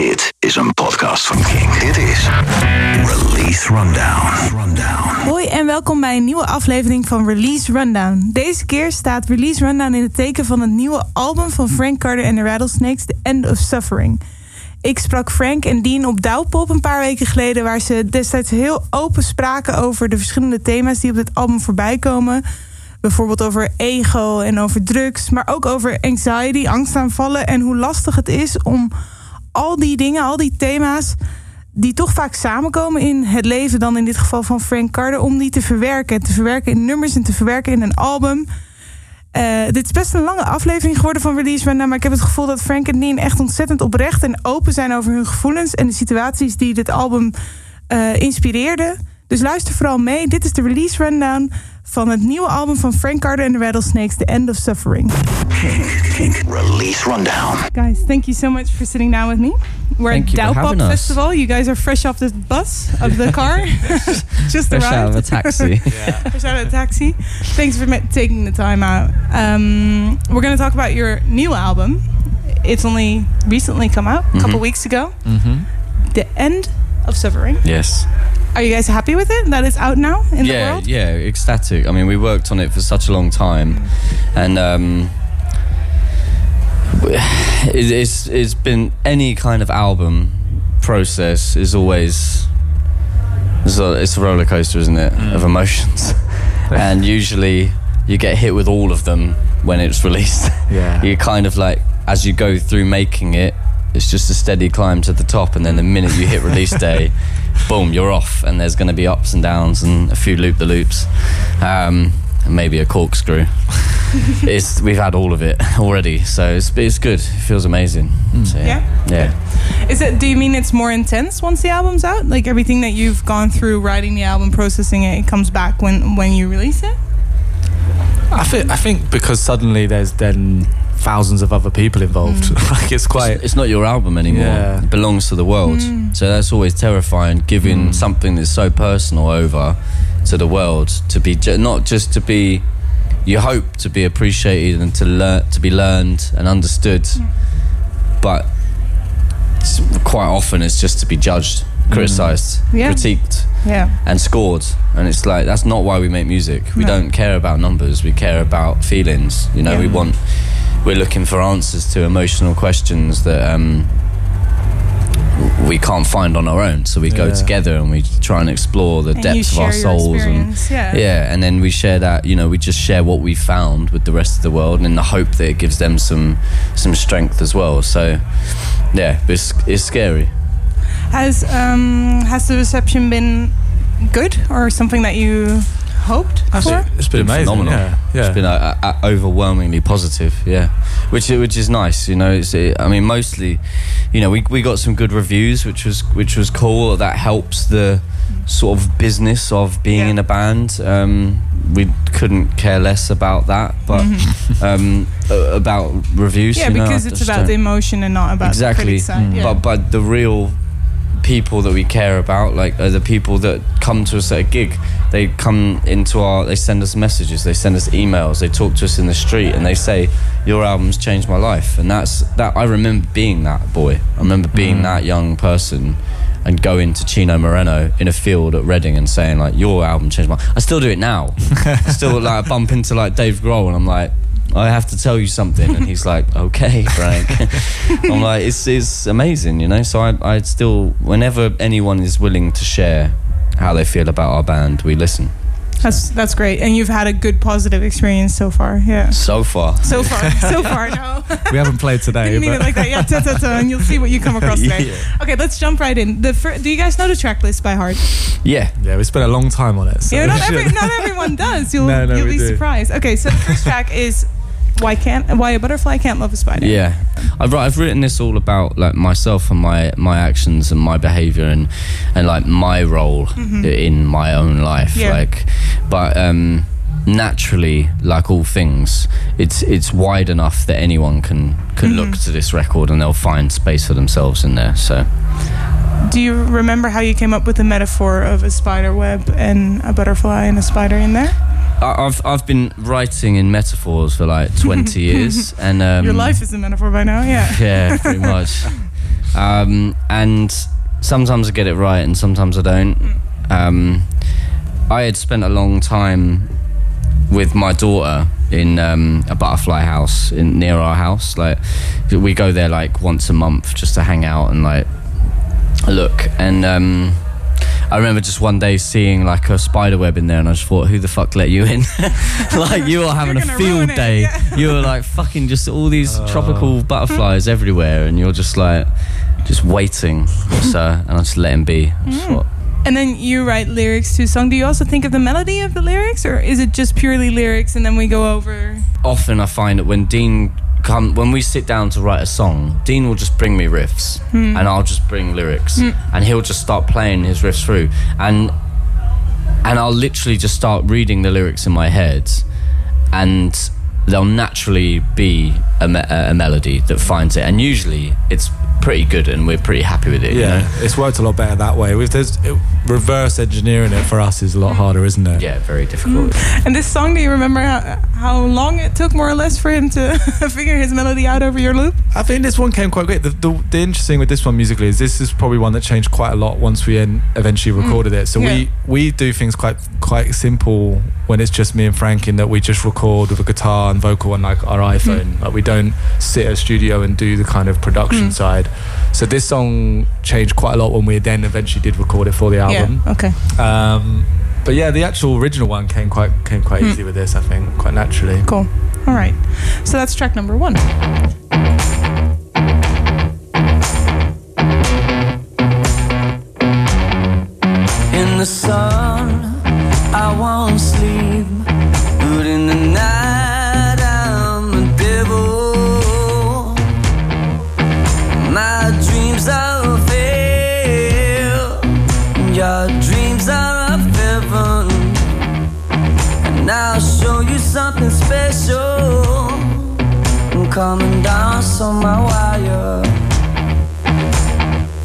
Dit is een podcast van King. Dit is Release Rundown. Hoi en welkom bij een nieuwe aflevering van Release Rundown. Deze keer staat Release Rundown in het teken van het nieuwe album van Frank Carter en de Rattlesnakes, The End of Suffering. Ik sprak Frank en Dean op Douwpop een paar weken geleden, waar ze destijds heel open spraken over de verschillende thema's die op dit album voorbij komen. Bijvoorbeeld over ego en over drugs, maar ook over anxiety, angstaanvallen en hoe lastig het is om al die dingen, al die thema's, die toch vaak samenkomen in het leven, dan in dit geval van Frank Carter, om die te verwerken. Te verwerken in nummers en te verwerken in een album. Uh, dit is best een lange aflevering geworden van Release Rundown, maar ik heb het gevoel dat Frank en Dean echt ontzettend oprecht en open zijn over hun gevoelens en de situaties die dit album uh, inspireerden. Dus luister vooral mee. Dit is de Release Rundown van het nieuwe album van Frank Carter and the Rattlesnakes, The End of Suffering. Kink, Kink, Release Rundown. Guys, thank you so much for sitting down with me. We're Thank at Douwpop having us. Festival. You guys are fresh off the bus, of the car. Just Fresh arrived. out of a taxi. Fresh out of a taxi. Thanks for taking the time out. Um, we're going to talk about your new album. It's only recently come out, a couple Mhm. weeks ago. hmm The End of Suffering. Yes. Are you guys happy with it? That it's out now in the yeah, world? yeah, yeah, ecstatic. I mean, we worked on it for such a long time, and um, it, it's it's been any kind of album process is always it's a, it's a roller coaster, isn't it, of emotions, and usually you get hit with all of them when it's released. Yeah. you kind of like as you go through making it it's just a steady climb to the top and then the minute you hit release day boom you're off and there's going to be ups and downs and a few loop the loops um, and maybe a corkscrew it's we've had all of it already so it's, it's good it feels amazing So, Yeah? yeah Is it? Do you mean it's more intense once the album's out? Like everything that you've gone through writing the album, processing it, it comes back when when you release it. I think I think because suddenly there's then thousands of other people involved. Hmm. like it's quite it's, it's not your album anymore Yeah. it belongs to the world hmm. so that's always terrifying giving hmm. something that's so personal over to the world to be ju- not just to be you hope to be appreciated and to learn to be learned and understood but quite often it's just to be judged criticized Yeah. critiqued Yeah. and scored and it's like that's not why we make music we No. don't care about numbers we care about feelings you know Yeah. we want we're looking for answers to emotional questions that um we can't find on our own so we go together and we try and explore the And you depths of our souls and. Yeah. yeah and then we share that you know we just share what we found with the rest of the world and in the hope that it gives them some some strength as well so yeah it's, it's scary Has um has the reception been good or something that you hoped for? it's been amazing. phenomenal. Yeah, yeah. It's been uh, uh, overwhelmingly positive, yeah. Which which is nice, you know. It's, I mean, mostly, you know, we, we got some good reviews, which was which was cool. That helps the sort of business of being Yeah. in a band. Um, we couldn't care less about that, but um, uh, about reviews. Mm-hmm. Yeah, you know, because I it's about the don't- emotion and not about exactly. the critic side. Yeah. But but the real people that we care about, like are the people that come to us at a gig. They come into our, they send us messages, they send us emails, they talk to us in the street, and they say, "Your album's changed my life." And that's that. I remember being that boy. I remember being mm. that young person. And going to Chino Moreno in a field at Reading and saying like, "Your album changed my." I still do it now. I still like bump into like Dave Grohl and I'm like, I have to tell you something, and he's like, "Okay, Frank." I'm like, "It's it's amazing, you know." So I I still, whenever anyone is willing to share how they feel about our band, we listen. That's that's great. And you've had a good positive experience so far. Yeah. So far, So far. so far, no. we haven't played today, Didn't mean it like that. Yeah, ta, ta, ta, and you'll see what you come across today. Yeah. Okay, let's jump right in. The fir- do you guys know the track list by heart? yeah. yeah, we spent a long time on it. So Yeah, not, every, not everyone does. You'll No, no, you'll be do. surprised. Okay, so the first track is why can't why a butterfly can't love a spider. Yeah, I've I've written this all about like myself and my my actions and my behavior and and like my role in my own life. Mm-hmm. Yeah. Like, but um, naturally, like all things, it's it's wide enough that anyone can can look Mm-hmm. to this record and they'll find space for themselves in there. So Do you remember how you came up with the metaphor of a spider web and a butterfly and a spider in there? I've I've been writing in metaphors for like twenty years, and um, Your life is a metaphor by now. Yeah. Yeah, pretty much. um, and sometimes I get it right and sometimes I don't. Um, I had spent a long time with my daughter in um, a butterfly house in near our house. Like we go there like once a month just to hang out and like look. And um, I remember just one day seeing like a spider web in there, and I just thought, who the fuck let you in? like you are having a You're gonna field day. yeah. You were like fucking just all these uh. tropical butterflies everywhere, and you're just like just waiting. So and I just let him be. I just mm. thought, And then you write lyrics to a song. Do you also think of the melody of the lyrics, or is it just purely lyrics and then we go over? often I find that when Dean come when we sit down to write a song, Dean will just bring me riffs hmm. and I'll just bring lyrics hmm. and he'll just start playing his riffs through and and I'll literally just start reading the lyrics in my head and there'll naturally be a, me- a melody that finds it and usually it's pretty good and we're pretty happy with it you Yeah, know? it's worked a lot better that way. With there's it, reverse engineering it for us is a lot harder, isn't it? yeah very difficult mm. And this song, do you remember how, how long it took more or less for him to figure his melody out over your loop? I think this one came quite quick. The, the, the interesting with this one musically is this is probably one that changed quite a lot once we en- eventually mm. recorded it. So Yeah. we we do things quite quite simple when it's just me and Frank in that we just record with a guitar and vocal on like our mm-hmm. iPhone. Like we don't sit at a studio and do the kind of production mm. side. So this song changed quite a lot when we then eventually did record it for the album. Yeah. Okay. Um, but yeah, the actual original one came quite came quite easy with this. I think quite naturally. Cool. All right. So that's track number one. In the sun, I won't sleep. I'm coming down on my wire.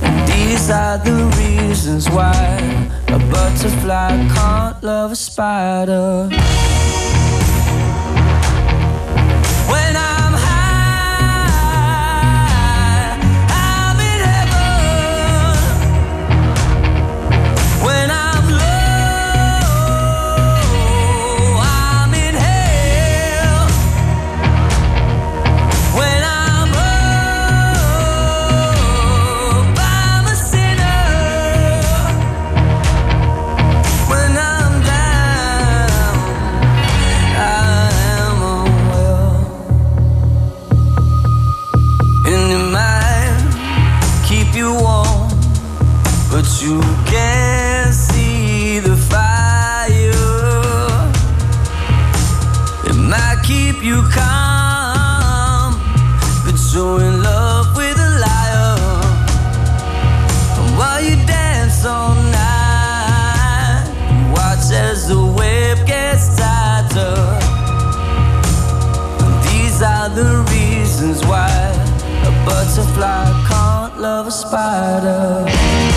And These are the reasons why a butterfly can't love a spider. Butterfly can't love a spider.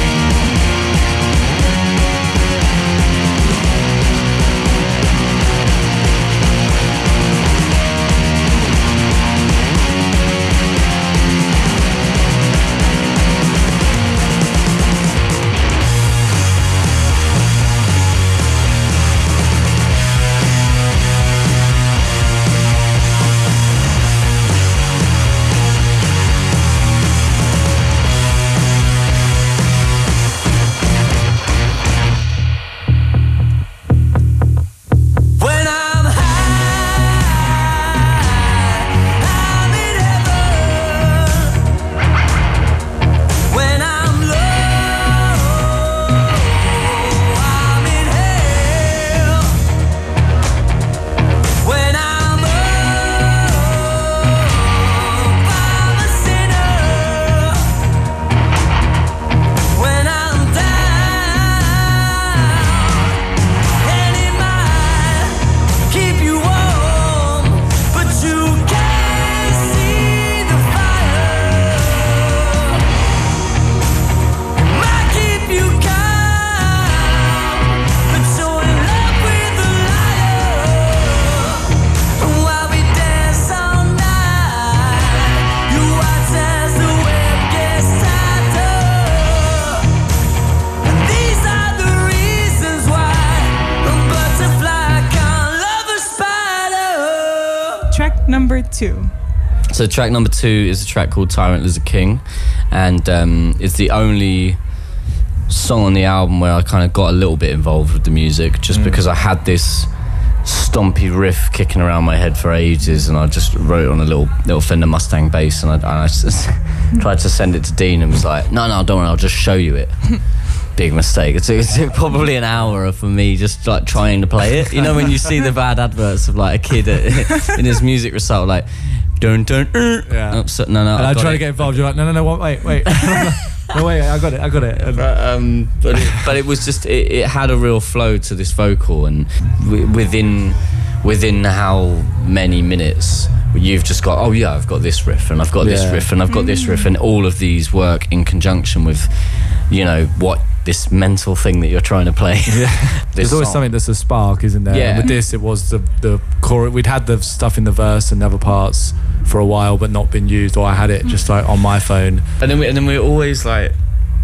So track number two is a track called Tyrant Lizard King, and um, it's the only song on the album where I kind of got a little bit involved with the music, just because I had this stompy riff kicking around my head for ages, and I just wrote it on a little little Fender Mustang bass, and I, and I s- tried to send it to Dean, and was like, "No, no, don't worry, I'll just show you it." Big mistake. It took, it took probably an hour for me just like trying to play it. You know when you see the bad adverts of like a kid at, in his music recital, like dun dun. Uh, Yeah. so- no, no. And I I got try it. to get involved. You're like, no, no, no, wait, wait. no, wait, I got it, I got it. And- But, um, but, it, but it was just it, it had a real flow to this vocal, and w- within within how many minutes you've just got oh yeah I've got this riff and I've got this riff and I've got this riff and all of these work in conjunction with you know what this mental thing that you're trying to play. Yeah. There's always song. something that's a spark, isn't there? Yeah. And with this, it was the the core. We'd had the stuff in the verse and other parts for a while, but not been used. Or I had it just like on my phone. And then we, and then we were always like,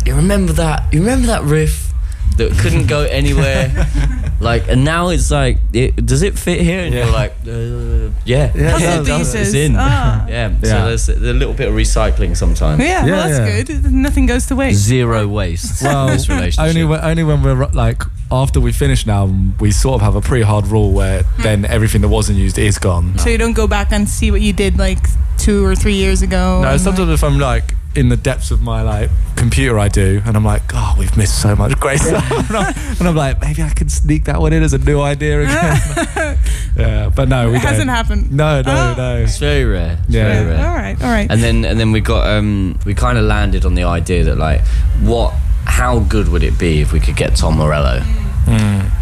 you remember that? You remember that riff that couldn't go anywhere? like, and now it's like, it, does it fit here? And Yeah. you're like, uh, yeah, Yeah, Puzzle yeah, it It's in. Ah. Yeah. Yeah. So there's a little bit of recycling sometimes. Yeah, well, that's yeah. good. Nothing goes to waste. Zero waste Well, in this relationship. only when, only when we're like after we finish now, we sort of have a pretty hard rule where then everything that wasn't used is gone. So you don't go back and see what you did like two or three years ago. No, and, sometimes if I'm like in the depths of my like computer, I do, and I'm like, oh, we've missed so much great stuff, and, I'm, and I'm like, maybe I can sneak that one in as a new idea again. yeah, but no, we it hasn't don't. happened. No, no, Oh, no. It's very rare. It's Yeah. very rare. All right, all right. And then and then we got um we kind of landed on the idea that like what how good would it be if we could get Tom Morello?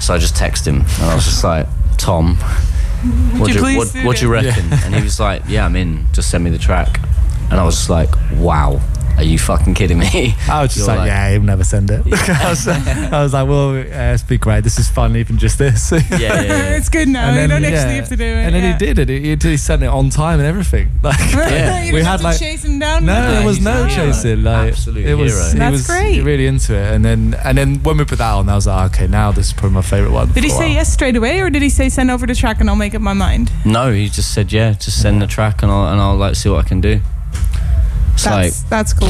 So I just texted him and I was just like Tom, what you do you, please what, do what do you this? reckon? And he was like, Yeah, I'm in. Just send me the track. And I was just like, Wow, are you fucking kidding me? I was just like, like- yeah, he'll never send it. I, was, I was like, well, yeah, it's be great. This is fun, even just this. Yeah, yeah, yeah. it's good now. you don't actually have to do it. And then yeah. he did it. He, he sent it on time and everything. Like, Yeah. you we had to like chase him down. no, there was no chasing. Like Absolute it was, hero. he That's was great. really into it. And then and then when we put that on, I was like, okay, now this is probably my favorite one. Did he say yes straight away, or did he say send over the track and I'll make up my mind? No, he just said, Yeah, just send the track and I'll and I'll like see what I can do. It's like That's that's cool,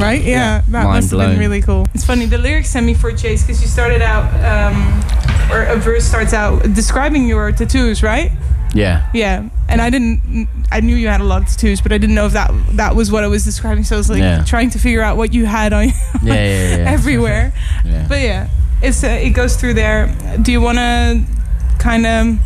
right? Yeah, that Mind must have been really cool. It's funny. The lyrics sent me for Chase because you started out, um, or a verse starts out describing your tattoos, right? Yeah. Yeah, and I didn't. I knew you had a lot of tattoos, but I didn't know if that that was what I was describing. So I was like Yeah. trying to figure out what you had on Yeah, yeah, yeah. yeah. everywhere. Yeah. But yeah, it's uh, it goes through there. Do you want to kind of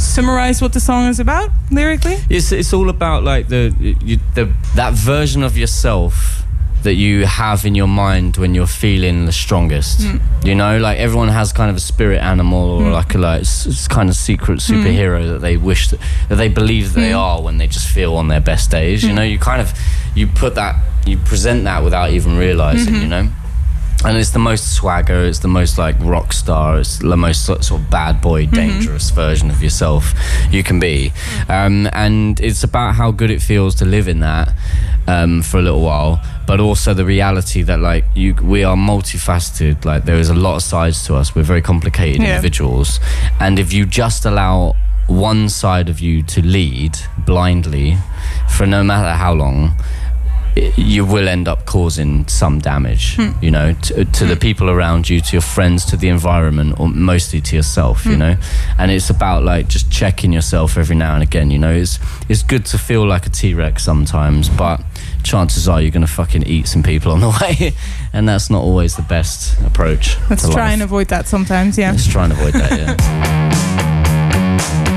summarize what the song is about lyrically? It's it's all about like the you, the that version of yourself that you have in your mind when you're feeling the strongest. Hmm. You know, like everyone has kind of a spirit animal or hmm. like a like s- s- kind of secret hmm. superhero that they wish that, that they believe that they are when they just feel on their best days. You know, you kind of you put that you present that without even realizing. You know. And it's the most swagger, it's the most like rock star, it's the most sort of bad boy, dangerous version of yourself you can be. Um, and it's about how good it feels to live in that um, for a little while, but also the reality that like you, we are multifaceted. Like there is a lot of sides to us. We're very complicated Yeah. individuals, and if you just allow one side of you to lead blindly for no matter how long you will end up causing some damage hmm. you know to, uh, to the hmm. people around you to your friends to the environment or mostly to yourself you hmm. know and it's about like just checking yourself every now and again you know it's it's good to feel like a t-rex sometimes but chances are you're gonna fucking eat some people on the way and that's not always the best approach Let's to try life. and avoid that sometimes. Yeah. let's try and avoid that yeah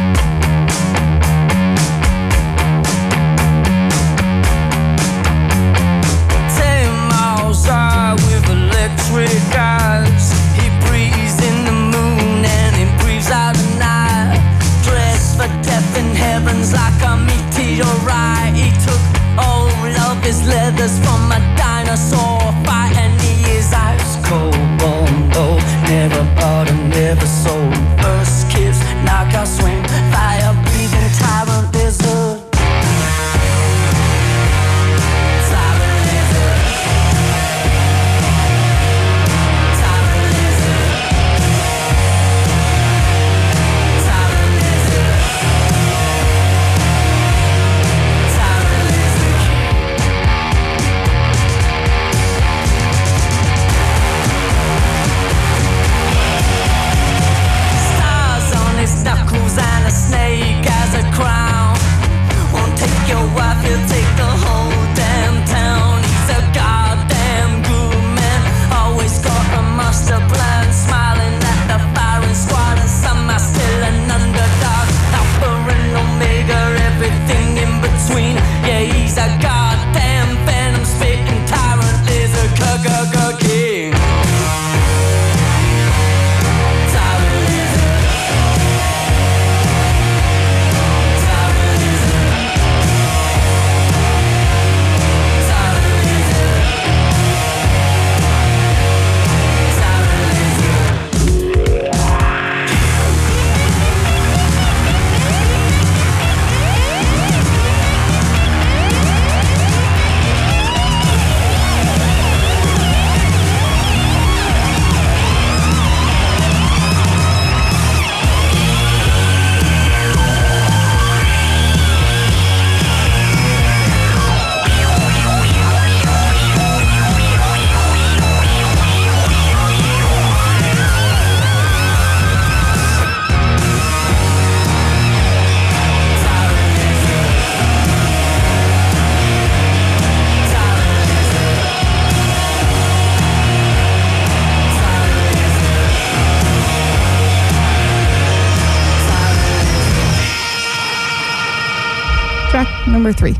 three.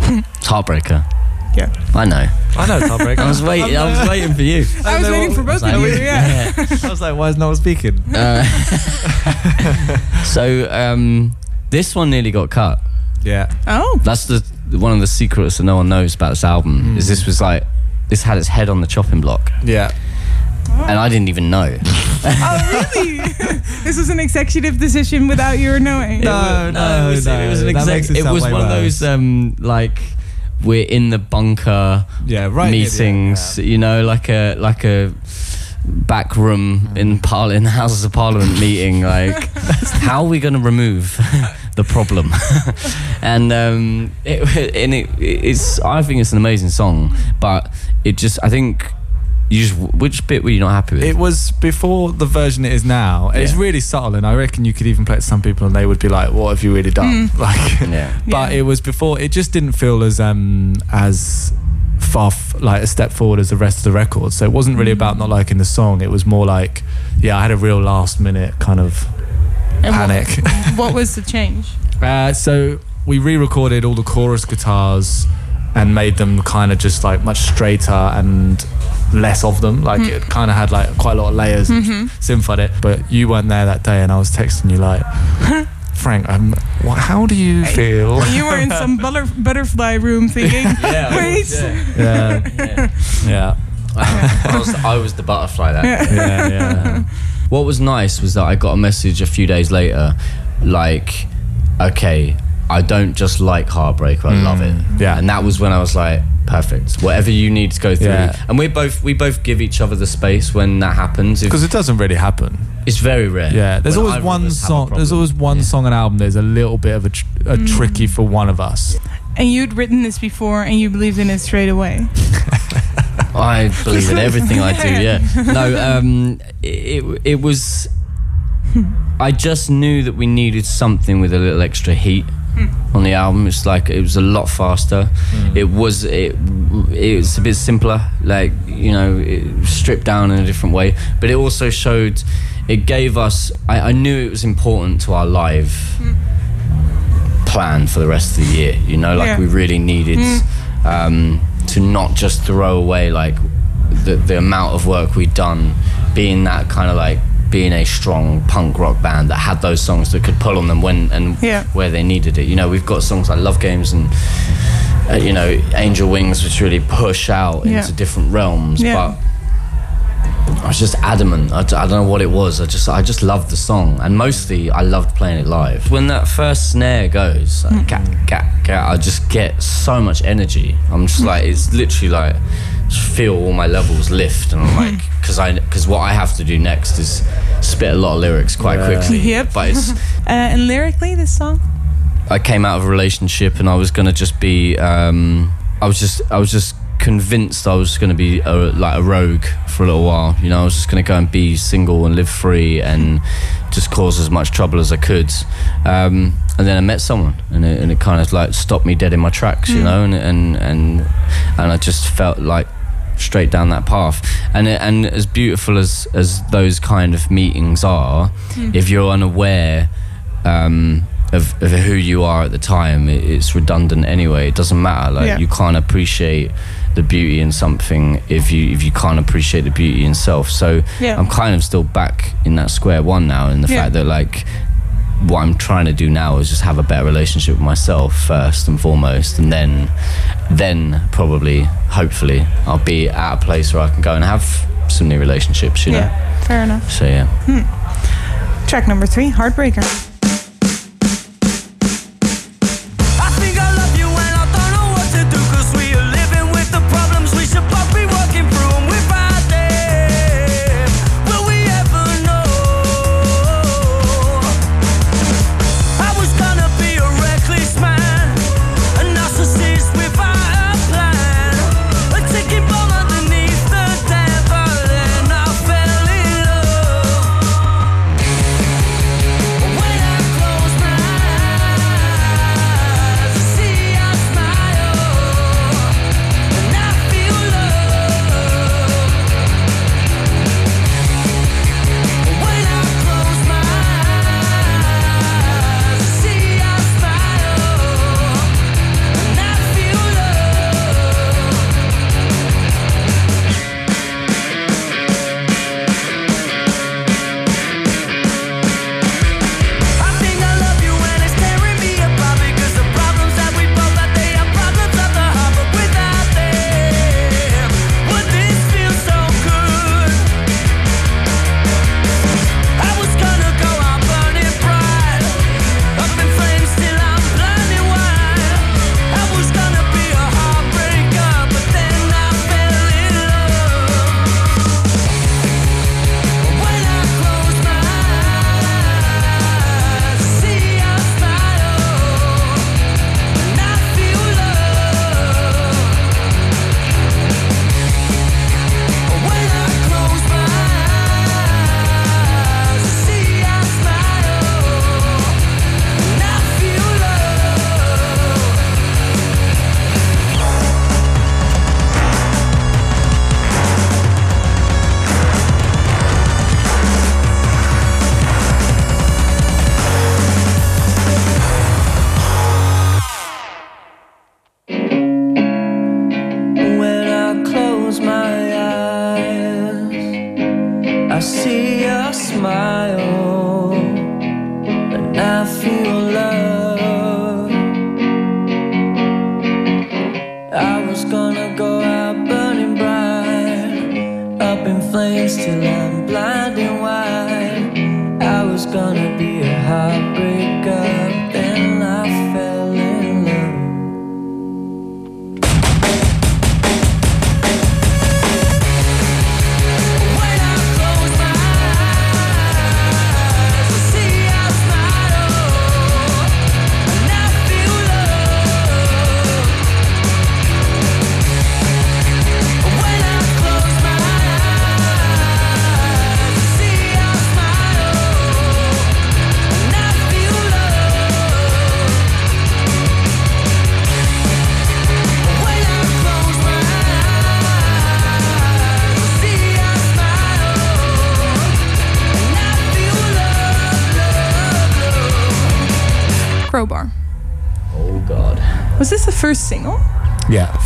It's Heartbreaker. Yeah. I know. I know it's Heartbreaker. I was waiting. I was waiting for you. I was know waiting for both Like, of you. Yeah. I was like, why is no one speaking? uh, so um, this one nearly got cut. Yeah. Oh. That's the one of the secrets that no one knows about this album. Is this was like this had its head on the chopping block, Yeah. And I didn't even know. Oh, really? this was an executive decision without your knowing. No, no, it was, no. it was an That exec- makes it It was way one of those um, like we're in the bunker Yeah, right. near the end, meetings. You know, like a like a back room in Parl- in the Houses of Parliament meeting. Like, how are we going to remove the problem? and um, it, and it, it's I think it's an amazing song, but it just I think you just which bit were you not happy with? It was before the version it is now. It's Yeah. really subtle, and I reckon you could even play it to some people, and they would be like, "What have you really done?" Like, yeah. but Yeah. it was before. It just didn't feel as um as far f- like a step forward as the rest of the record. So it wasn't really about not liking the song. It was more like, yeah, I had a real last minute kind of And what- panic. What was the change? Uh, so we re-recorded all the chorus guitars and made them kind of just like much straighter and less of them. Like it kind of had like quite a lot of layers and simplified it. But you weren't there that day, and I was texting you like, Frank, um, what, how do you feel? You were in some butter- butterfly room thinking, Yeah, wait. yeah, yeah. yeah, I, was, I was the butterfly that yeah, yeah. What was nice was that I got a message a few days later, like, okay, I don't just like Heartbreaker, I love it. Mm. yeah. and that was when I was like, perfect. Whatever you need to go through, Yeah. and we both we both give each other the space when that happens. Because it doesn't really happen. it's very rare. Yeah, there's always one us have a song. There's always one Yeah. song and album. There's a little bit of a, tr- a mm. tricky for one of us. And you'd written this before and you believed in it straight away. I believe in everything I do. Yeah. No. Um. It it was. Hmm. I just knew that we needed something with a little extra heat Hmm. on the album. It's like it was a lot faster. Hmm. It was it. It was a bit simpler. Like you know, it stripped down in a different way. But it also showed. It gave us. I, I knew it was important to our live hmm. plan for the rest of the year. You know, like Yeah. we really needed um, to not just throw away like the the amount of work we'd done, being that kind of like being a strong punk rock band that had those songs that could pull on them when and Yeah. where they needed it. You know, we've got songs like Love Games and. Uh, you know, Angel Wings, which really push out Yeah. into different realms, but I was just adamant. I, d- I don't know what it was. I just I just loved the song, and mostly I loved playing it live. When that first snare goes, like, cat, cat, cat, I just get so much energy. I'm just like it's literally like feel all my levels lift, and I'm like because I because what I have to do next is spit a lot of lyrics quite Yeah. quickly. Yep. But it's Uh, and lyrically, this song? I came out of a relationship and I was gonna just be um, I was just I was just convinced I was gonna be a, like a rogue for a little while you know I was just gonna go and be single and live free and just cause as much trouble as I could um, and then I met someone and it, and it kind of like stopped me dead in my tracks you know and and and and I just felt like straight down that path and it, and as beautiful as as those kind of meetings are if you're unaware um, of, of who you are at the time, it, it's redundant anyway. It doesn't matter. Like Yeah. you can't appreciate the beauty in something if you if you can't appreciate the beauty in self. So Yeah. I'm kind of still back in that square one now, in the Yeah. fact that like what I'm trying to do now is just have a better relationship with myself first and foremost, and then then probably hopefully I'll be at a place where I can go and have some new relationships. You know. Yeah, fair enough. So yeah. Hmm. Track number three, Heartbreaker.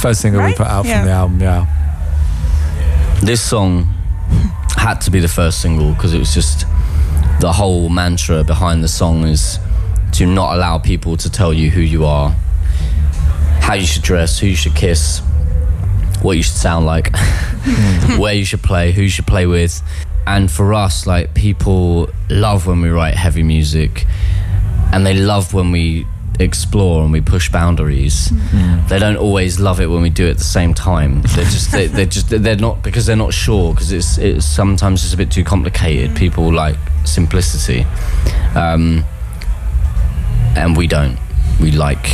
First single we put out Yeah. from the album. Yeah. This song had to be the first single because it was just the whole mantra behind the song is to not allow people to tell you who you are, how you should dress, who you should kiss, what you should sound like, hmm. where you should play, who you should play with. And for us, like people love when we write heavy music and they love when we explore and we push boundaries. They don't always love it when we do it at the same time. They're just they, they're just they're not because they're not sure because it's it's sometimes it's a bit too complicated. People like simplicity, um, and we don't. We like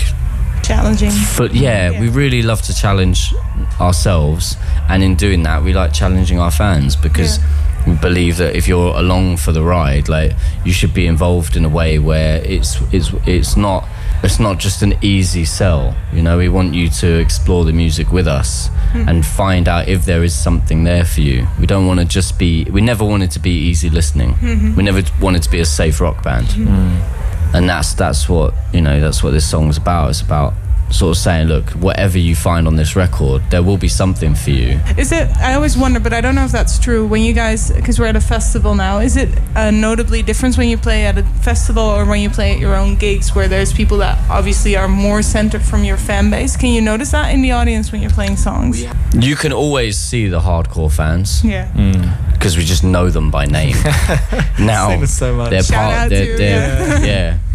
Challenging. but yeah, we really love to challenge ourselves, and in doing that, we like challenging our fans because we believe that if you're along for the ride, like you should be involved in a way where it's it's it's not it's not just an easy sell. You know, we want you to explore the music with us hmm. and find out if there is something there for you. We don't want to just be. We never wanted to be easy listening. Mm-hmm. We never wanted to be a safe rock band mm-hmm. and that's that's what you know that's what this song's about it's about sort of saying look whatever you find on this record there will be something for you Is it? I always wonder, but I don't know if that's true. When you guys, because we're at a festival now, is it a notably difference when you play at a festival or when you play at your own gigs, where there's people that obviously are more centered from your fan base? Can you notice that in the audience when you're playing songs? you can always see the hardcore fans Yeah. Mm. because we just know them by name now so much. they're Shout part out they're, to- they're, yeah.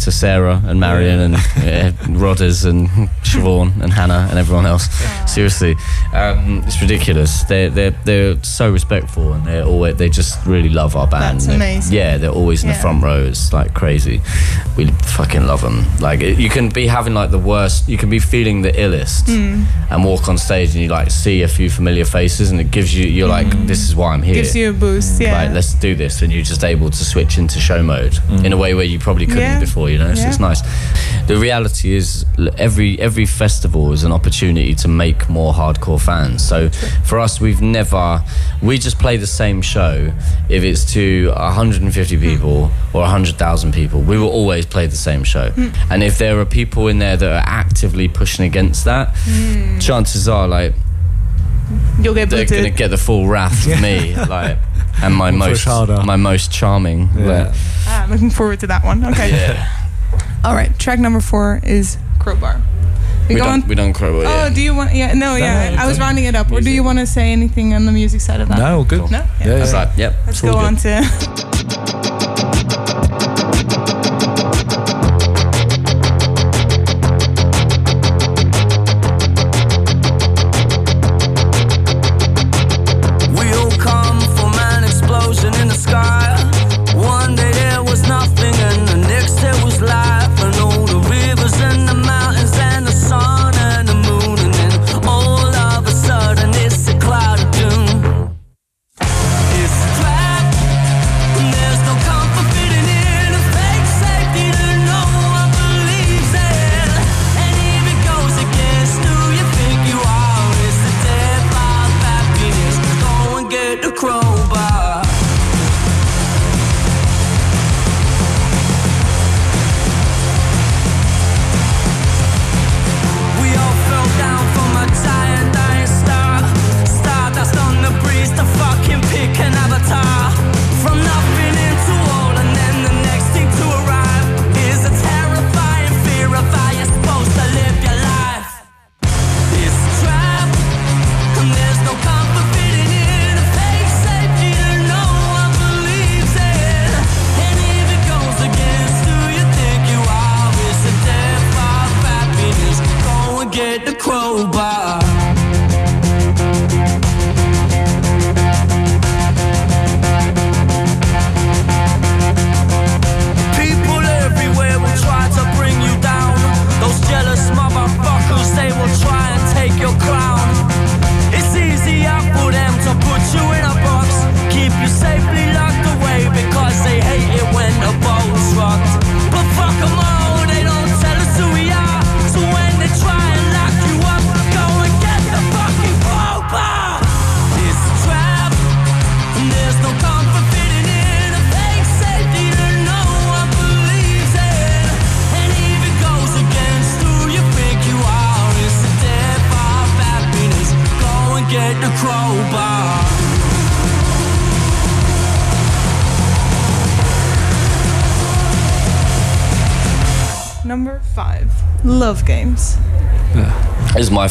to Sarah and Marion and uh, Rodders and Siobhan and Hannah and everyone else. Seriously, um, it's ridiculous. They're they're they're so respectful and they're always they just really love our band. That's They're- amazing. Yeah, they're always in the Yeah. front row. It's like crazy. We fucking love them. Like it- you can be having like the worst. You can be feeling the illest Hmm. and walk on stage and you like see a few familiar faces and it gives you. You're like, this is why I'm here. Hmm. Gives you a boost. Yeah. Like, let's do this, and you're just able to switch into show mode in a way where you probably couldn't Yeah. before. You know, so Yeah. it's nice. The reality is, every every festival is an opportunity to make more hardcore fans. So for us, we've never we just play the same show if it's to 150 people or 100,000 people. We will always play the same show, hmm. and if there are people in there that are actively pushing against that, hmm. chances are like You'll get they're gonna get the full wrath of me, like, and my most harder. my most charming. Yeah. Ah, I'm looking forward to that one. Okay. yeah. All right. Track number four is Crowbar. We, We don't on. we don't crow. Oh, Yeah. do you want? Yeah, no, yeah. no, I was rounding it up. Or do you want to say anything on the music side of that? No, good. No? Yeah. Yeah, That's yeah. like, yep. Let's go good. on to.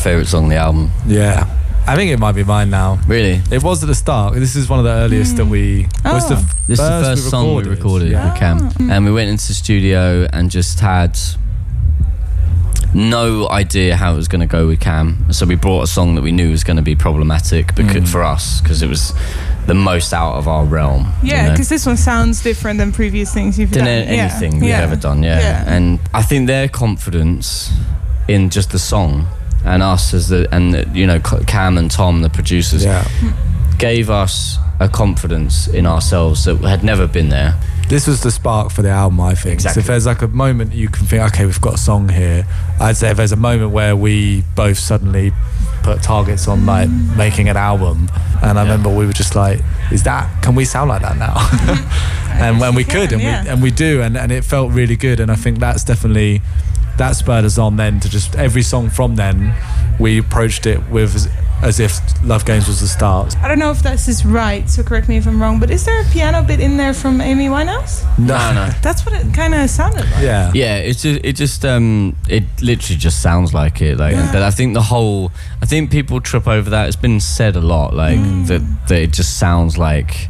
It's my favorite song on the album. Yeah. I think it might be mine now. Really. It was at the start. This is one of the earliest that we. Was the Oh. This is the first song we recorded Yeah. with Cam, oh. and we went into the studio and just had no idea how it was going to go with Cam. So we brought a song that we knew was going to be problematic because, mm. for us because it was the most out of our realm. you Yeah, know? because this one sounds different than previous things you've than done. a- Yeah. anything we've Yeah. ever done. Yeah. Yeah. and I think their confidence in just the song and us as the and the, you know Cam and Tom, the producers, Yeah. gave us a confidence in ourselves that had never been there. This was the spark for the album, I think. So if there's like a moment you can think, okay, we've got a song here, I'd say if there's a moment where we both suddenly put targets on like making an album, and I remember we were just like, is that, can we sound like that now? and when we you could, can, and, yeah. we, and we do, and, and it felt really good. And I think that's definitely, that spurred us on then to just, every song from then, we approached it with as, as if Love Games was the start. I don't know if this is right, so correct me if I'm wrong, but is there a piano bit in there from Amy Winehouse? No, no. That's what it kind of sounded like. Yeah. Yeah, it's just it just um it literally just sounds like it like Yeah. but I think the whole I think people trip over that it's been said a lot like Mm. that that it just sounds like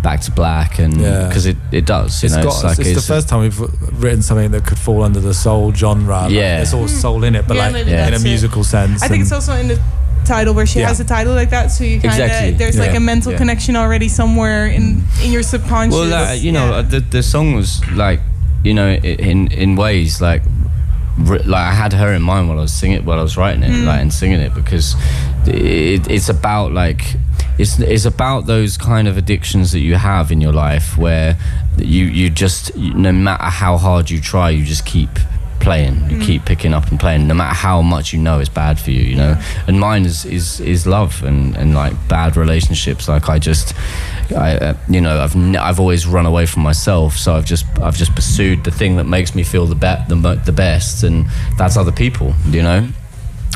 back to black and Yeah. because it, it does you It's know got. it's like it's, the first time we've written something that could fall under the soul genre. Like, Yeah. there's all soul in it, but Yeah, like Yeah. in a that's it. musical sense. I think it's also in the title where she Yeah. has a title like that, so you kind of Exactly. there's like a mental Yeah. connection already somewhere in in your subconscious. well like, you know Yeah. uh, the the song was like you know in in ways like ri- like I had her in mind while I was singing while I was writing it hmm. like and singing it because it, it's about like it's it's about those kind of addictions that you have in your life where you you just no matter how hard you try you just keep playing you hmm. keep picking up and playing no matter how much you know it's bad for you you know? And mine is is is love and and like bad relationships. Like I just I uh, you know I've n- I've always run away from myself so I've just I've just pursued the thing that makes me feel the be- the, the best and that's other people you know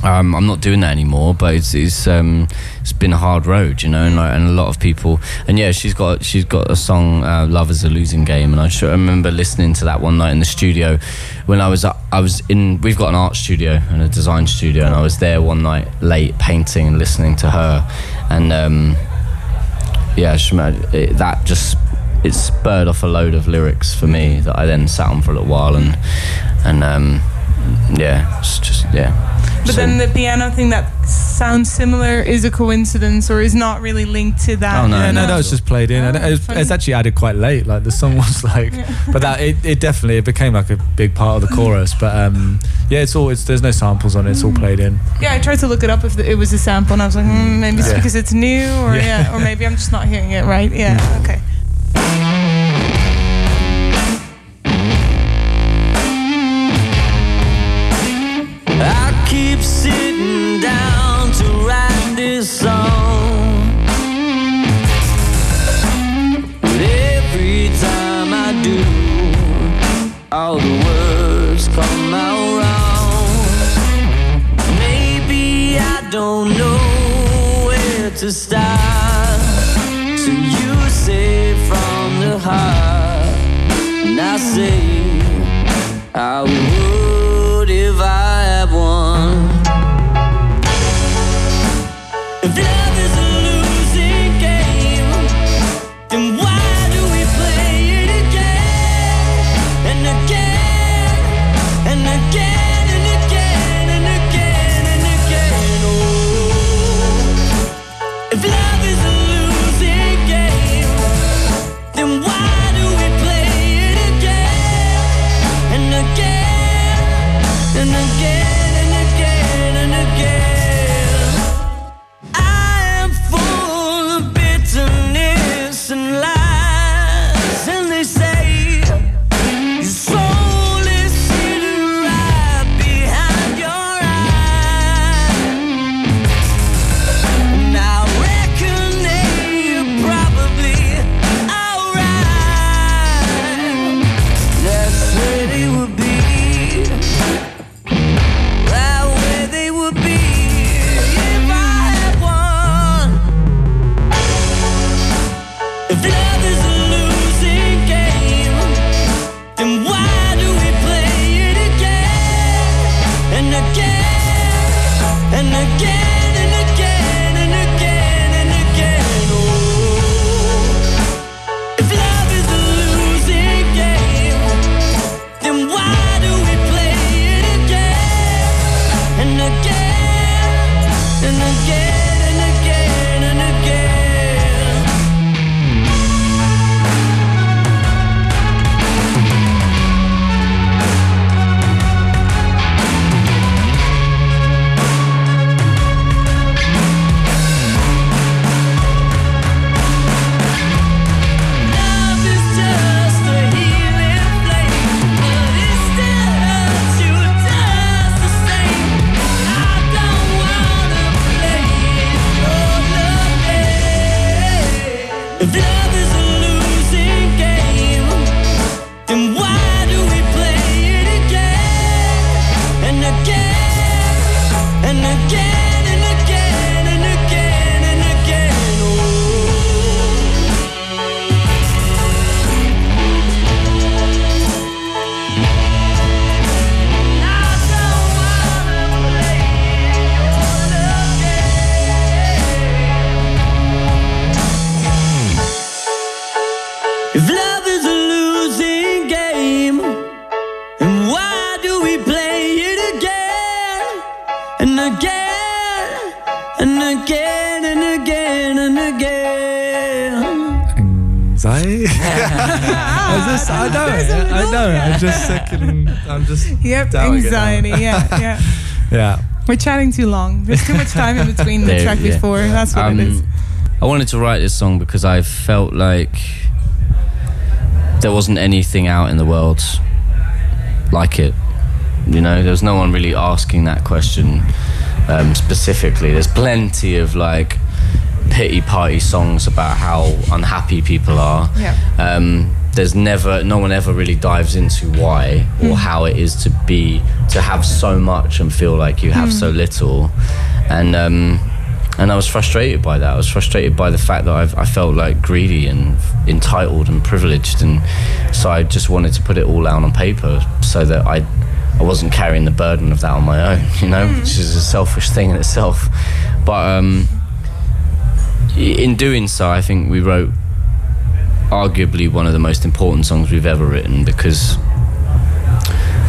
um, I'm not doing that anymore, but it's it's um, it's been a hard road, you know, and, like, and a lot of people. And yeah, she's got she's got a song, uh, "Love Is a Losing Game," and I sure remember listening to that one night in the studio when I was I was in. We've got an art studio and a design studio, and I was there one night late painting and listening to her, and um, yeah, just remember it, that just it spurred off a load of lyrics for me that I then sat on for a little while and and um, yeah, it's just yeah. But then the piano thing that sounds similar is a coincidence or is not really linked to that. Oh, no, yeah, no, no. that was just played in, and Oh, it was, actually added quite late. Like the song was like, but that it, it definitely it became like a big part of the chorus. But um, yeah, it's all it's there's no samples on it. It's all played in. Yeah, I tried to look it up if it was a sample, and I was like, mm, maybe it's Yeah. because it's new, or Yeah. yeah. or maybe I'm just not hearing it right. Yeah, okay. To start. So you say from the heart, and I say. I would Blood. Yep, anxiety. Yeah, yeah. Yeah. We're chatting too long. There's too much time in between the track yeah. before. That's what Um, it is. I wanted to write this song because I felt like there wasn't anything out in the world like it. You know, there's no one really asking that question um, specifically. There's plenty of like pity party songs about how unhappy people are. Yeah. Um, there's never, no one ever really dives into why or how it is to be, to have so much and feel like you have so little. And, um, and I was frustrated by that. I was frustrated by the fact that I've, I felt like greedy and entitled and privileged, and so I just wanted to put it all out on paper so that I, I wasn't carrying the burden of that on my own. You know, which is a selfish thing in itself. But um, in doing so, I think we wrote arguably one of the most important songs we've ever written because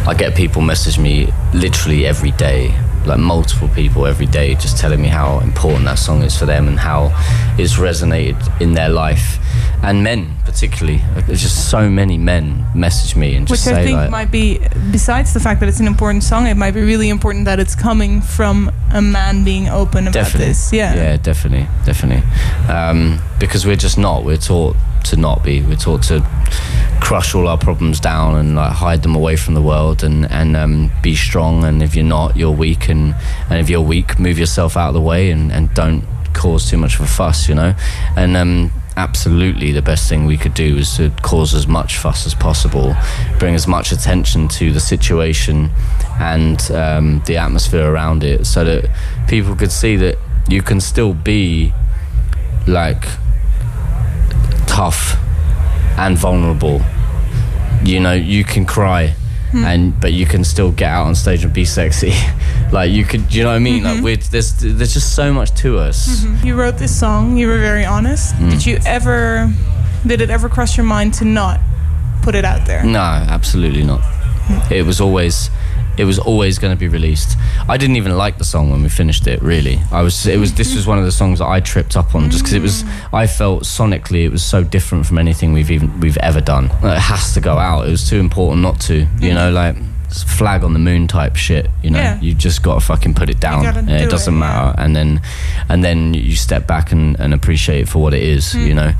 I get people message me literally every day, like multiple people every day, just telling me how important that song is for them and how it's resonated in their life. And men, particularly, there's just so many men message me and just Which just I think like, might be, besides the fact that it's an important song, it might be really important that it's coming from a man being open about definitely, this. Yeah. yeah, definitely, definitely, um, because we're just not. We're taught to not be. We're taught to crush all our problems down and like hide them away from the world and and um, be strong. And if you're not, you're weak. And and if you're weak, move yourself out of the way and and don't cause too much of a fuss. You know, and. Um, Absolutely, the best thing we could do is to cause as much fuss as possible, bring as much attention to the situation and um, the atmosphere around it, so that people could see that you can still be like tough and vulnerable. You know, you can cry, hmm. and but you can still get out on stage and be sexy. like you could, you know what I mean? Like mm-hmm. we're, there's there's just so much to us. Mm-hmm. You wrote this song, you were very honest. Mm. Did you ever, did it ever cross your mind to not put it out there? No, absolutely not. Hmm. It was always it was always going to be released. I didn't even like the song when we finished it. Really, I was. It was. This was one of the songs that I tripped up on just because it was. I felt sonically it was so different from anything we've even we've ever done. It has to go out. It was too important not to. You mm. know, like flag on the moon type shit. You know, Yeah. you just got to fucking put it down. and do it it, doesn't yeah. matter. And then, and then you step back and, and appreciate it for what it is. Hmm. You know,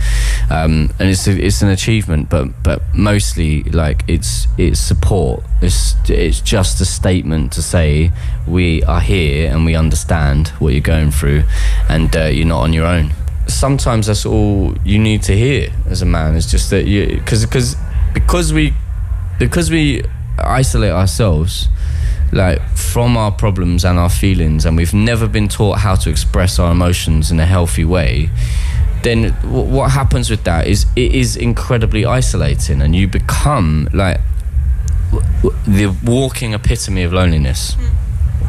um, and it's a, it's an achievement, but but mostly like it's it's support. It's it's just a statement to say we are here and we understand what you're going through, and uh, you're not on your own. Sometimes that's all you need to hear as a man. It's just that you because because because we because we isolate ourselves like from our problems and our feelings and we've never been taught how to express our emotions in a healthy way then w- what happens with that is it is incredibly isolating and you become like w- w- the walking epitome of loneliness.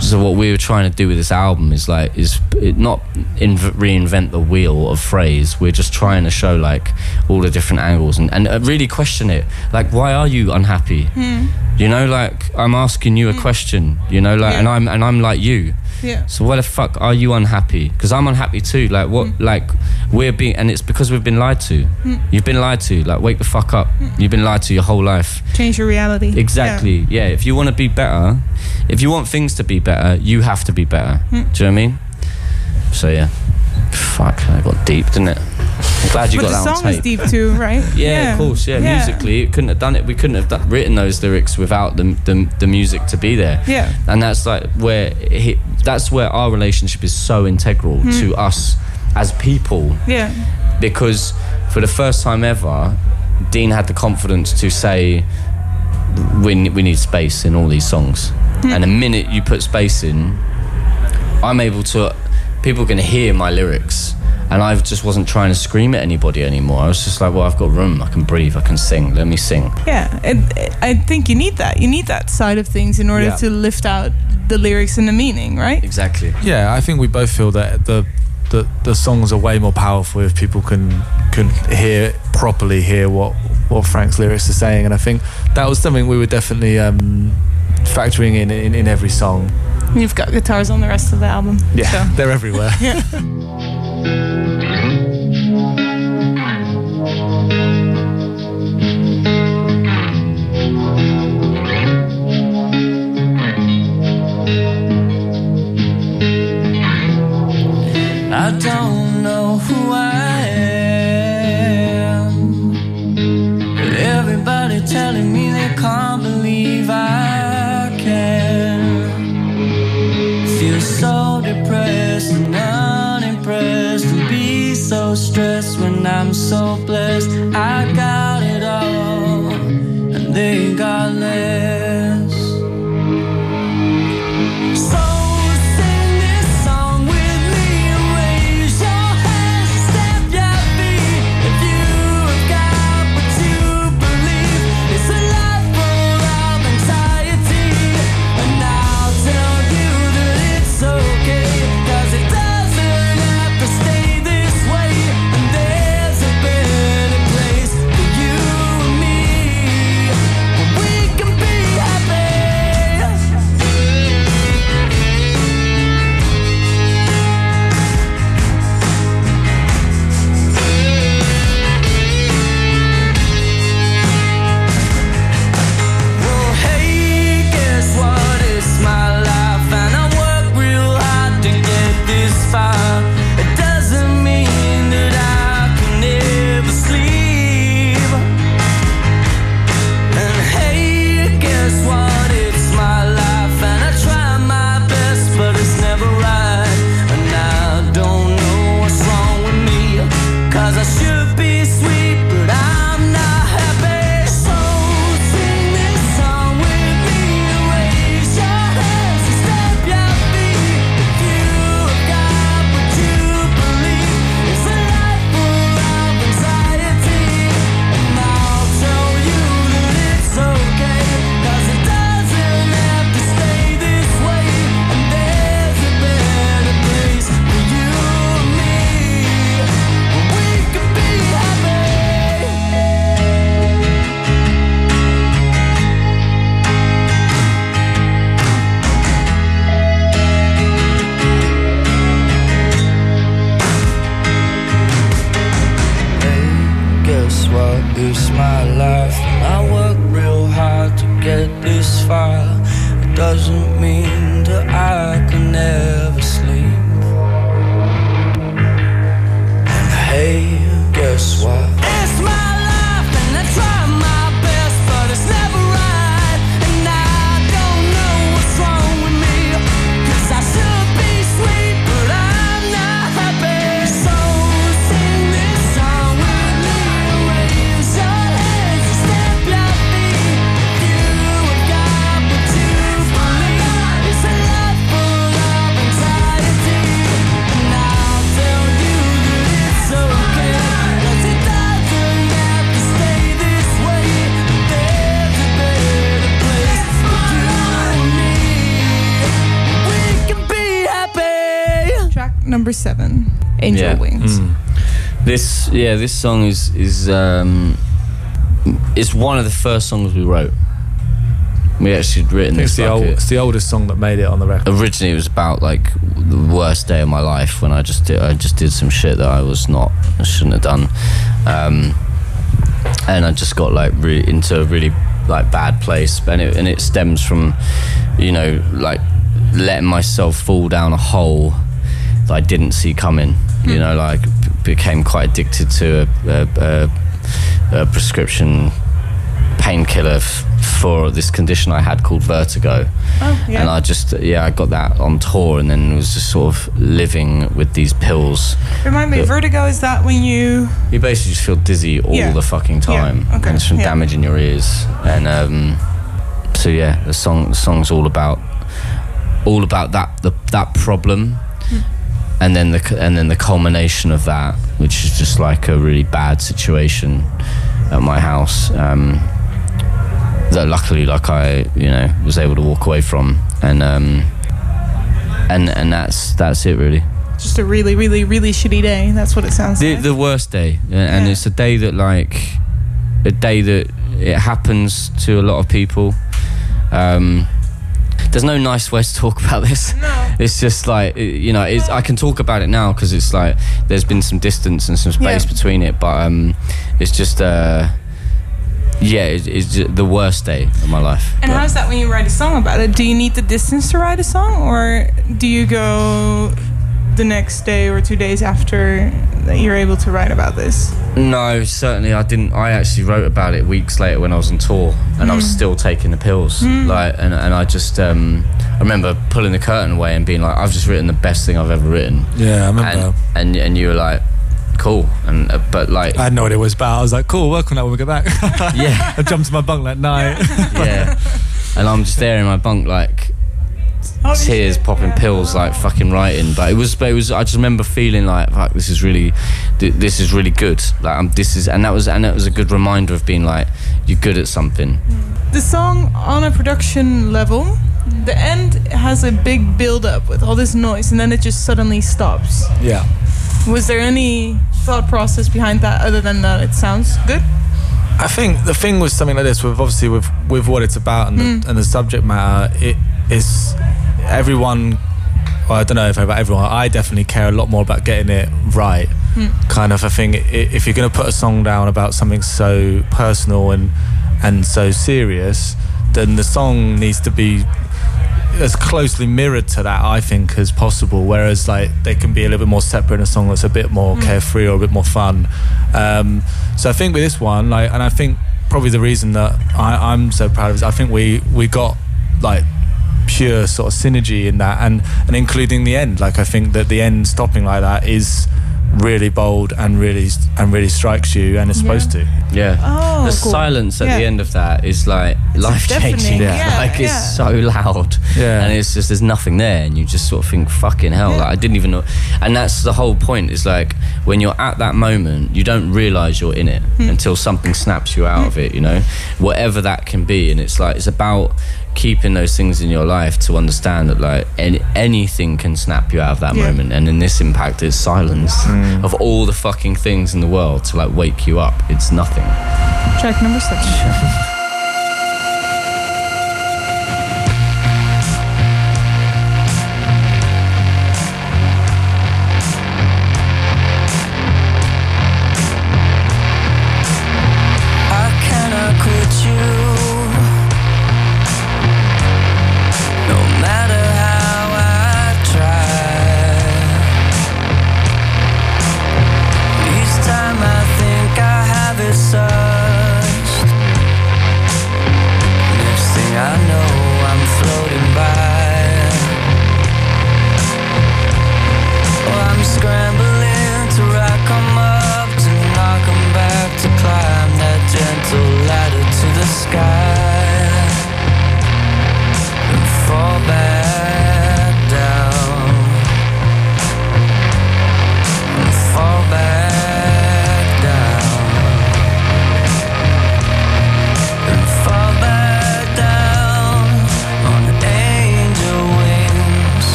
So what we were trying to do with this album is like is it not inv- reinvent the wheel of phrase we're just trying to show like all the different angles and, and uh, really question it. Like why are you unhappy you know like i'm asking you a mm. question you know like and i'm and i'm like you Yeah. so why the fuck are you unhappy? Because I'm unhappy too. Like what? Mm. Like we're being, and it's because we've been lied to. Mm. You've been lied to. Like wake the fuck up. You've been lied to your whole life. Change your reality. Exactly. Yeah. If you want to be better, if you want things to be better, you have to be better. Do you know what I mean? So yeah. Fuck. I got deep, didn't it? I'm glad you but got the that on song is tape. deep too, right? Yeah, of course. Yeah, musically, it couldn't have done it. We couldn't have done, written those lyrics without the, the the music to be there. Yeah. and that's like where he, that's where our relationship is so integral Hmm. to us as people Yeah. because for the first time ever, Dean had the confidence to say, "We we need space in all these songs," Hmm. and the minute you put space in, I'm able to. People can hear my lyrics. And I just wasn't trying to scream at anybody anymore. I was just like, well, I've got room. I can breathe. I can sing. Let me sing. Yeah, and I think you need that. You need that side of things in order Yeah. to lift out the lyrics and the meaning, right? Exactly. Yeah, I think we both feel that the the, the songs are way more powerful if people can can hear properly hear what what Frank's lyrics are saying, and I think that was something we were definitely um, factoring in, in in every song. You've got guitars on the rest of the album. Yeah, So. they're everywhere. yeah. I don't know who I am. But everybody telling me they can't believe I so stressed when I'm so blessed. I got it all and they got less. This yeah, this song is is um, it's one of the first songs we wrote. We actually had written It's this. the, like, old, a- it's the oldest song that made it on the record. originally it was about like the worst day of my life when I just did I just did some shit that I was not I shouldn't have done, um, and I just got like re- into a really like bad place, and it and it stems from, you know, like letting myself fall down a hole that I didn't see coming. You know, like b- became quite addicted to a, a, a, a prescription painkiller f- for this condition I had called vertigo. Oh, yeah. And I just, yeah, I got that on tour and then was just sort of living with these pills. Remind me, vertigo is that when you You basically just feel dizzy all Yeah. the fucking time. Yeah, okay, And it's from yeah. damaging your ears. And um, so, yeah, the song, the song's all about, all about that, the, that problem. And then the and then the culmination of that, which is just like a really bad situation at my house, um, that luckily, like I, you know, was able to walk away from, and um, and and that's that's it really. just a really, really, really shitty day. That's what it sounds The, like. the worst day, and Yeah. it's a day that like a day that it happens to a lot of people. Um, there's no nice way to talk about this. No. It's just like you know, it's, I can talk about it now because it's like there's been some distance and some space Yeah. between it, but um, it's just uh, yeah, it, it's the worst day of my life. And how's that when you write a song about it? Do you need the distance to write a song, or do you go the next day or two days after that you're able to write about this? No, certainly I didn't. I actually wrote about it weeks later when I was on tour, and I was still taking the pills. Like, and, and I just, um, I remember pulling the curtain away and being like, I've just written the best thing I've ever written. Yeah, I remember. And and and you were like, cool, and uh, but like, I had no idea what it was about. I was like, cool, work on that when we get back. yeah, I jumped to my bunk that night. yeah, and I'm just there in my bunk like. Tears popping pills like fucking writing but it was but it was i just remember feeling like fuck this is really th- this is really good like I'm, this is and that was and that was a good reminder of being like you're good at something mm. The song on a production level, the end has a big build up with all this noise, and then it just suddenly stops. yeah. Was there any thought process behind that other than that it sounds good? I think the thing with something like this, with obviously with with what it's about and, the, mm. and the subject matter, it is everyone. Well, I don't know if about everyone. I definitely care a lot more about getting it right. Kind of, I think i- if you're going to put a song down about something so personal and and so serious, then the song needs to be as closely mirrored to that, I think, as possible. Whereas, like, they can be a little bit more separate in a song that's a bit more carefree or a bit more fun. Um, so I think with this one, like, and I think probably the reason that I, I'm so proud of is I think we we got like pure sort of synergy in that, and and including the end. Like, I think that the end stopping like that is really bold and really and really strikes you, and it's supposed to. yeah Oh, the cool. silence at Yeah. the end of that is like life changing deafening, yeah, like it's yeah. so loud Yeah. and it's just there's nothing there and you just sort of think fucking hell Yeah. like, i didn't even know and that's the whole point is like when you're at that moment you don't realize you're in it Hmm. until something snaps you out of it you know whatever that can be and it's like it's about keeping those things in your life to understand that like any, anything can snap you out of that Yeah. moment and in this impact it's silence mm. of all the fucking things in the world to like wake you up it's nothing Track number seven.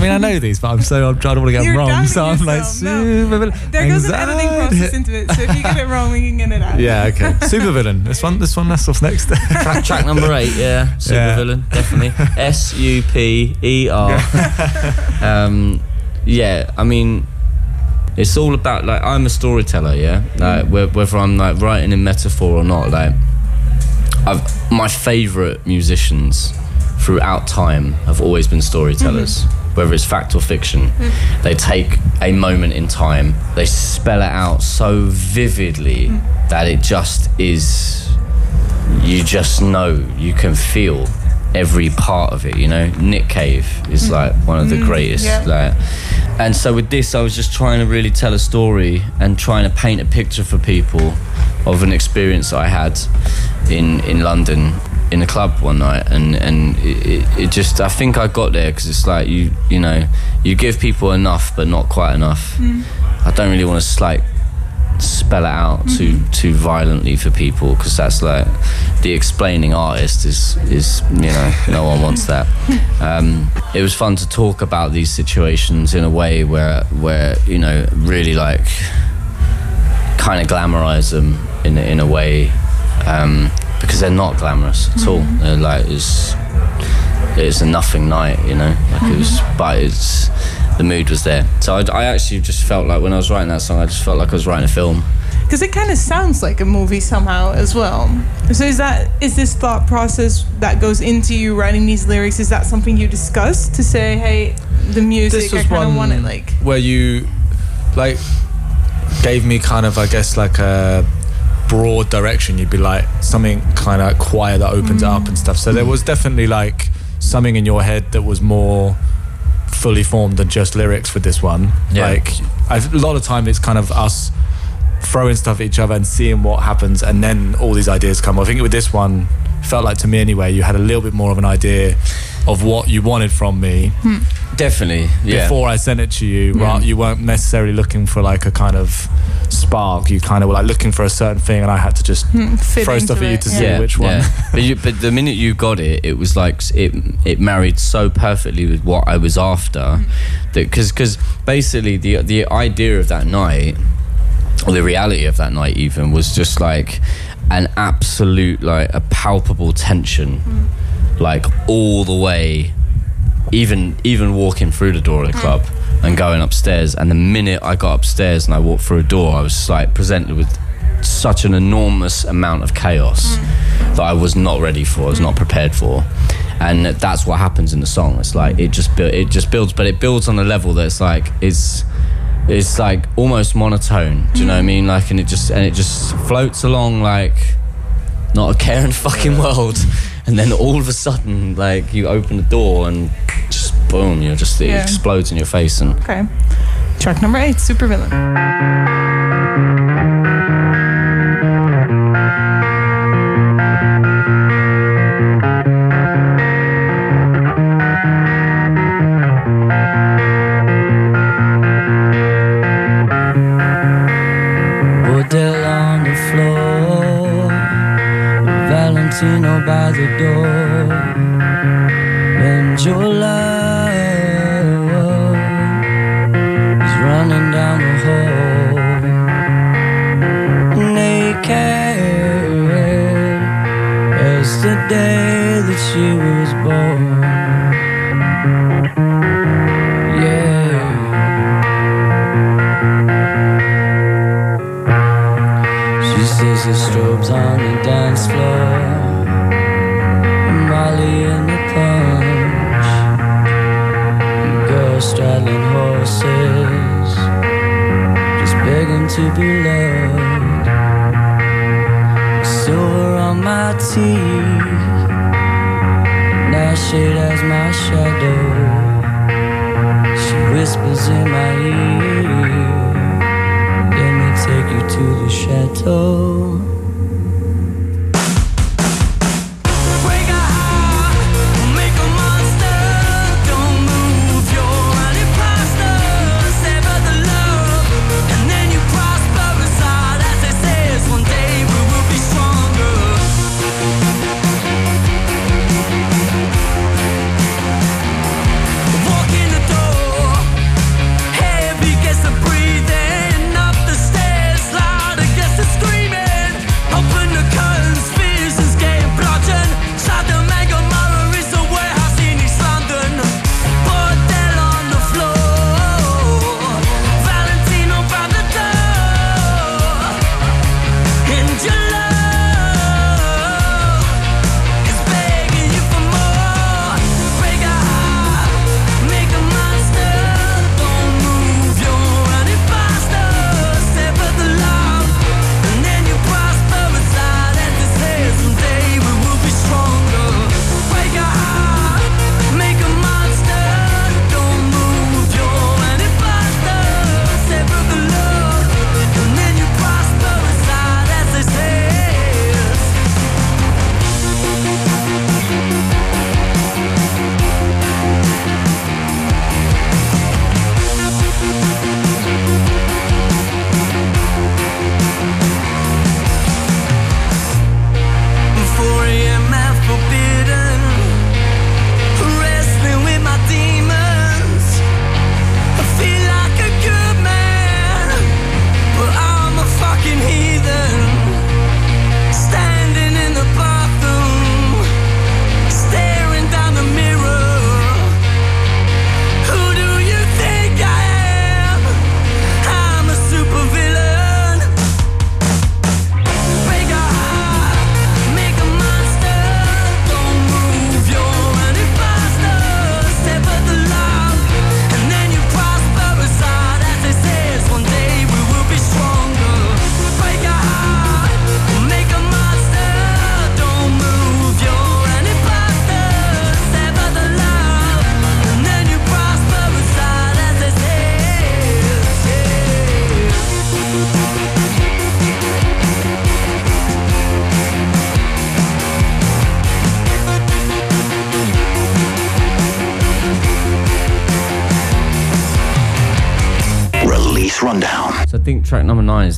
mean, I know these, but I'm so I'm trying to want to get them You're wrong. doubting So I'm like, yourself. No. super villain. There goes an editing anxiety. process into it. So if you get it wrong, we can get it out. Yeah, okay. Super villain. This one, this one. That's what's next. Track, track number eight, yeah, super Yeah. villain, definitely. S U P E R. Um, yeah, I mean, it's all about like I'm a storyteller, yeah. Like whe- whether I'm like writing in metaphor or not, like I've my favourite musicians throughout time have always been storytellers. Whether it's fact or fiction, mm. they take a moment in time, they spell it out so vividly mm. that it just is you just know you can feel every part of it you know? Nick cave is mm. like one of the greatest yeah. like and so with this i was just trying to really tell a story and trying to paint a picture for people of an experience that i had in in london in a club one night and and it, it, just i think i got there because it's like you you know you give people enough but not quite enough. I don't really want to like spell it out too too violently for people because that's like the explaining artist is is you know no one wants that. Um, it was fun to talk about these situations in a way where where you know really like kind of glamorize them in a, in a way. Um, because they're not glamorous at all. Mm-hmm. They're like it's it's a nothing night you know? Like it was mm-hmm. but it's the mood was there. So I, I actually just felt like when I was writing that song I just felt like I was writing a film. Because it kind of sounds like a movie somehow as well. So is that is this thought process that goes into you writing these lyrics? Is that something you discuss to say, hey, the music I kind of want it like? where you like gave me kind of I guess like a broad direction. You'd be like something kind of choir that opens up and stuff. So there mm. was definitely like something in your head that was more fully formed than just lyrics for this one. Yeah. Like I've, a lot of time it's kind of us throwing stuff at each other and seeing what happens and then all these ideas come. I think with this one felt like to me anyway you had a little bit more of an idea of what you wanted from me hmm. definitely yeah before I sent it to you. Hmm. Right, you weren't necessarily looking for like a kind of spark. You kind of were like looking for a certain thing, and I had to just hmm, fit throw stuff into at you to yeah. see which one. but, you, but the minute you got it, it was like it it married so perfectly with what I was after, that because because basically the the idea of that night, or the reality of that night even was just like an absolute like a palpable tension, mm. like all the way, even even walking through the door of the mm. club and going upstairs. And the minute I got upstairs and I walked through a door, I was like presented with such an enormous amount of chaos mm. that I was not ready for, I was not prepared for. And that's what happens in the song. It's like it just it just builds, but it builds on a level that's like it's it's like almost monotone. Do you know what I mean? Like, and it just and it just floats along like not a care in the fucking world. And then all of a sudden, like you open the door and just boom, you're just it Yeah. explodes in your face and Okay. Track number eight, Supervillain. Valentino by the door, and your love is running down the hall, naked as the day that she was born. Straddling horses, just begging to be loved. Silver on my teeth, now shade as my shadow. She whispers in my ear. Let me take you to the chateau.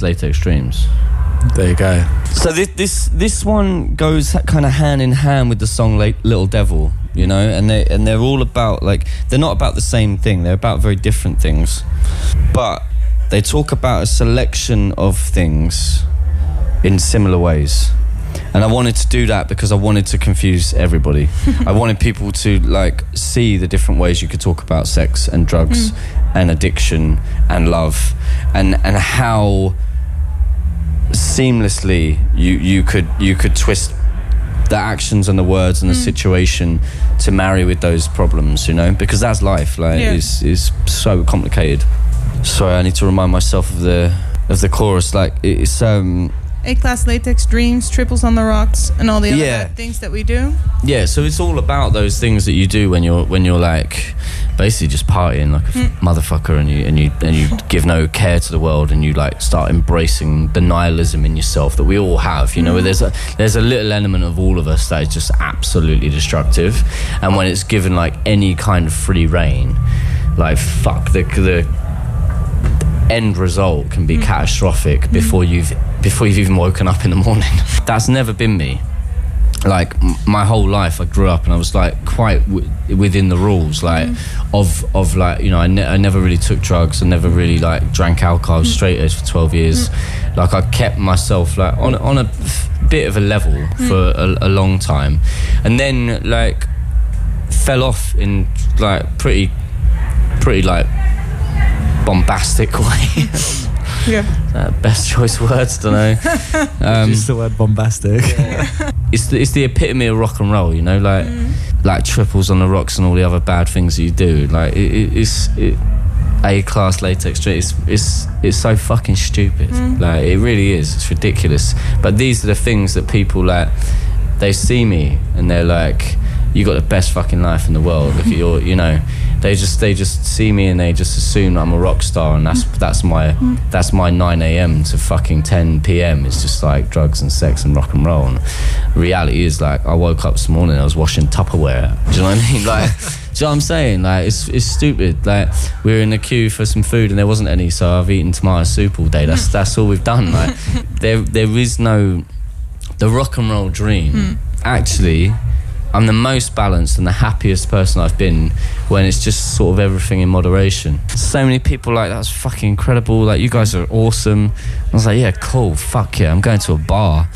Track number nine is Latex Dreams. There you go. So this this this one goes kind of hand in hand with the song like Little Devil, you know, and they and they're all about like they're not about the same thing. They're about very different things, but they talk about a selection of things in similar ways. And I wanted to do that because I wanted to confuse everybody. I wanted people to like see the different ways you could talk about sex and drugs and addiction and love and and how seamlessly you you could you could twist the actions and the words and the situation to marry with those problems you know? Because that's life like Yeah. is is so complicated. Sorry i need to remind myself of the of the chorus. Like it's um A class latex dreams, triples on the rocks, and all the other Yeah. things that we do. yeah so it's all about those things that you do when you're when you're like basically just partying like a f- mm. motherfucker and you and you and you give no care to the world and you like start embracing the nihilism in yourself that we all have you know mm. there's a there's a little element of all of us that is just absolutely destructive and when it's given like any kind of free reign like fuck the the end result can be mm. catastrophic before mm. you've before you've even woken up in the morning. That's never been me. Like m- my whole life I grew up and I was like quite w- within the rules like mm. of of like you know I, ne- I never really took drugs. I never really like drank alcohol. Was straight edge for 12 years. Like I kept myself like on on a bit of a level for a, a long time. And then like fell off in like pretty pretty like bombastic way Yeah. uh, best choice words don't know um, Just the word bombastic. it's the, it's the epitome of rock and roll, you know, like like triples on the rocks and all the other bad things that you do. Like it, it, it's it, a class latex street. It's it's it's so fucking stupid. Like it really is. It's ridiculous. But these are the things that people like. They see me and they're like, "You got the best fucking life in the world. Look at your, you know." They just they just see me and they just assume I'm a rock star and that's that's my that's my 9 a.m. to fucking 10 p.m. It's just like drugs and sex and rock and roll. And reality is like I woke up this morning I was washing Tupperware. Do you know what I mean? Like, do you know what I'm saying? Like it's it's stupid. Like we were in the queue for some food and there wasn't any, so I've eaten tomato soup all day. That's that's all we've done. Like there there is no the rock and roll dream. Hmm. Actually, I'm the most balanced and the happiest person I've been when it's just sort of everything in moderation. So many people like that's fucking incredible. Like you guys are awesome. I was like, yeah, cool. Fuck yeah, I'm going to a bar.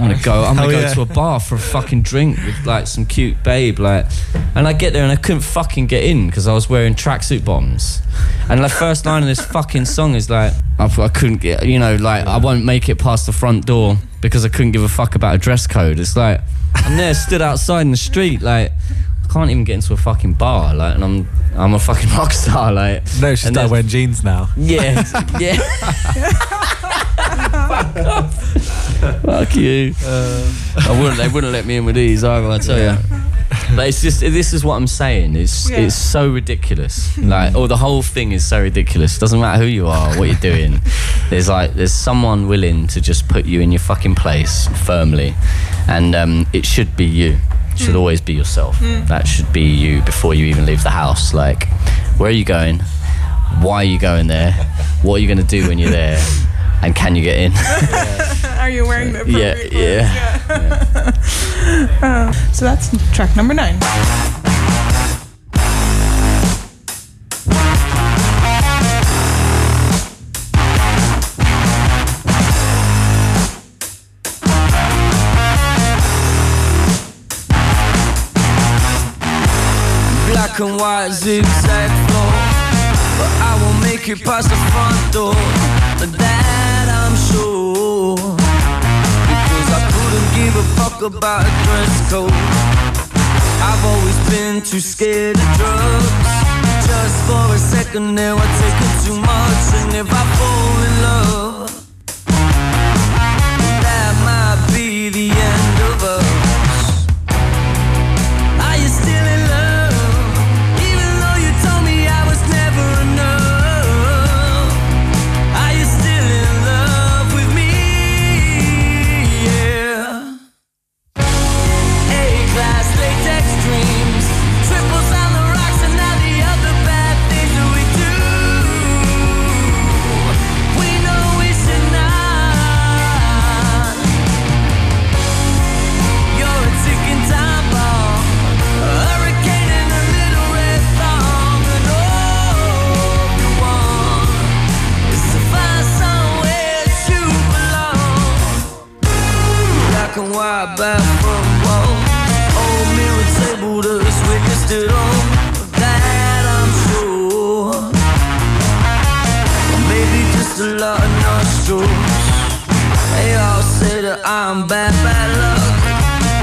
I'm gonna go. I'm gonna oh, go yeah. to a bar for a fucking drink with like some cute babe. Like, and I get there and I couldn't fucking get in because I was wearing tracksuit bottoms. And the first line of this fucking song is like, I, I couldn't get, you know, like I won't make it past the front door because I couldn't give a fuck about a dress code. It's like I'm there, stood outside in the street, like can't even get into a fucking bar, like, and I'm I'm a fucking rock star, like. no, she's and started wearing jeans now. Yeah, yeah. Fuck off. Fuck you. I wouldn't. They wouldn't let me in with these either. I tell you. But it's just this is what I'm saying. It's Yeah. it's so ridiculous. Like, or the whole thing is so ridiculous. Doesn't matter who you are, what you're doing. There's like there's someone willing to just put you in your fucking place firmly, and um, it should be you. Should always be yourself. That should be you before you even leave the house. Like, where are you going? Why are you going there? What are you going to do when you're there? And can you get in? Are you wearing the Yeah, appropriate yeah. clothes? Yeah. Uh, so that's track number nine. White zigzag floor. But I will make it past the front door. That I'm sure. Because I couldn't give a fuck about a dress code. I've always been too scared of drugs. Just for a second now I take it too much. And if I fall in love far back from home. Old mirror table that's witnessed it all. That I'm sure. Maybe just a lot of nostrils. They all say that I'm bad, bad luck.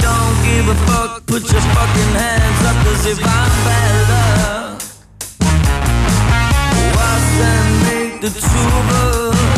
Don't give a fuck. Put your fucking hands up, cause if I'm bad luck, why send me the two of us?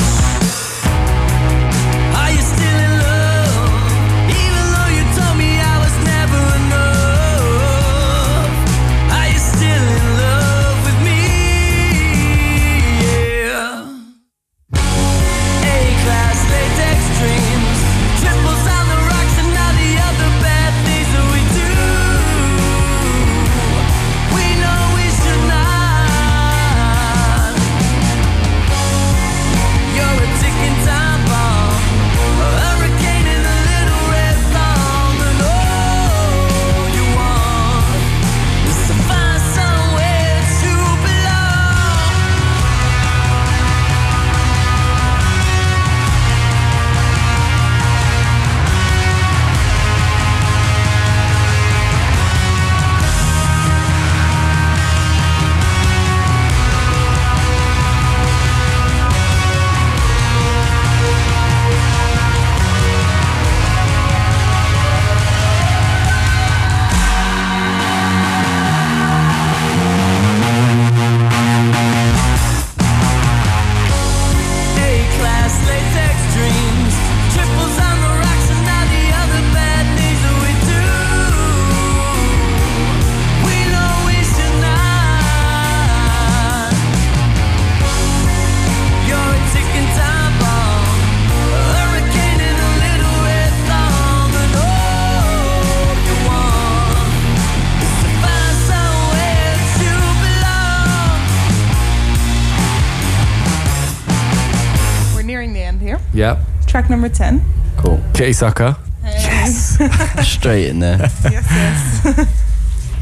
Number 10. Cool. Kitty Sucker. Yes. Straight in there. yes, yes.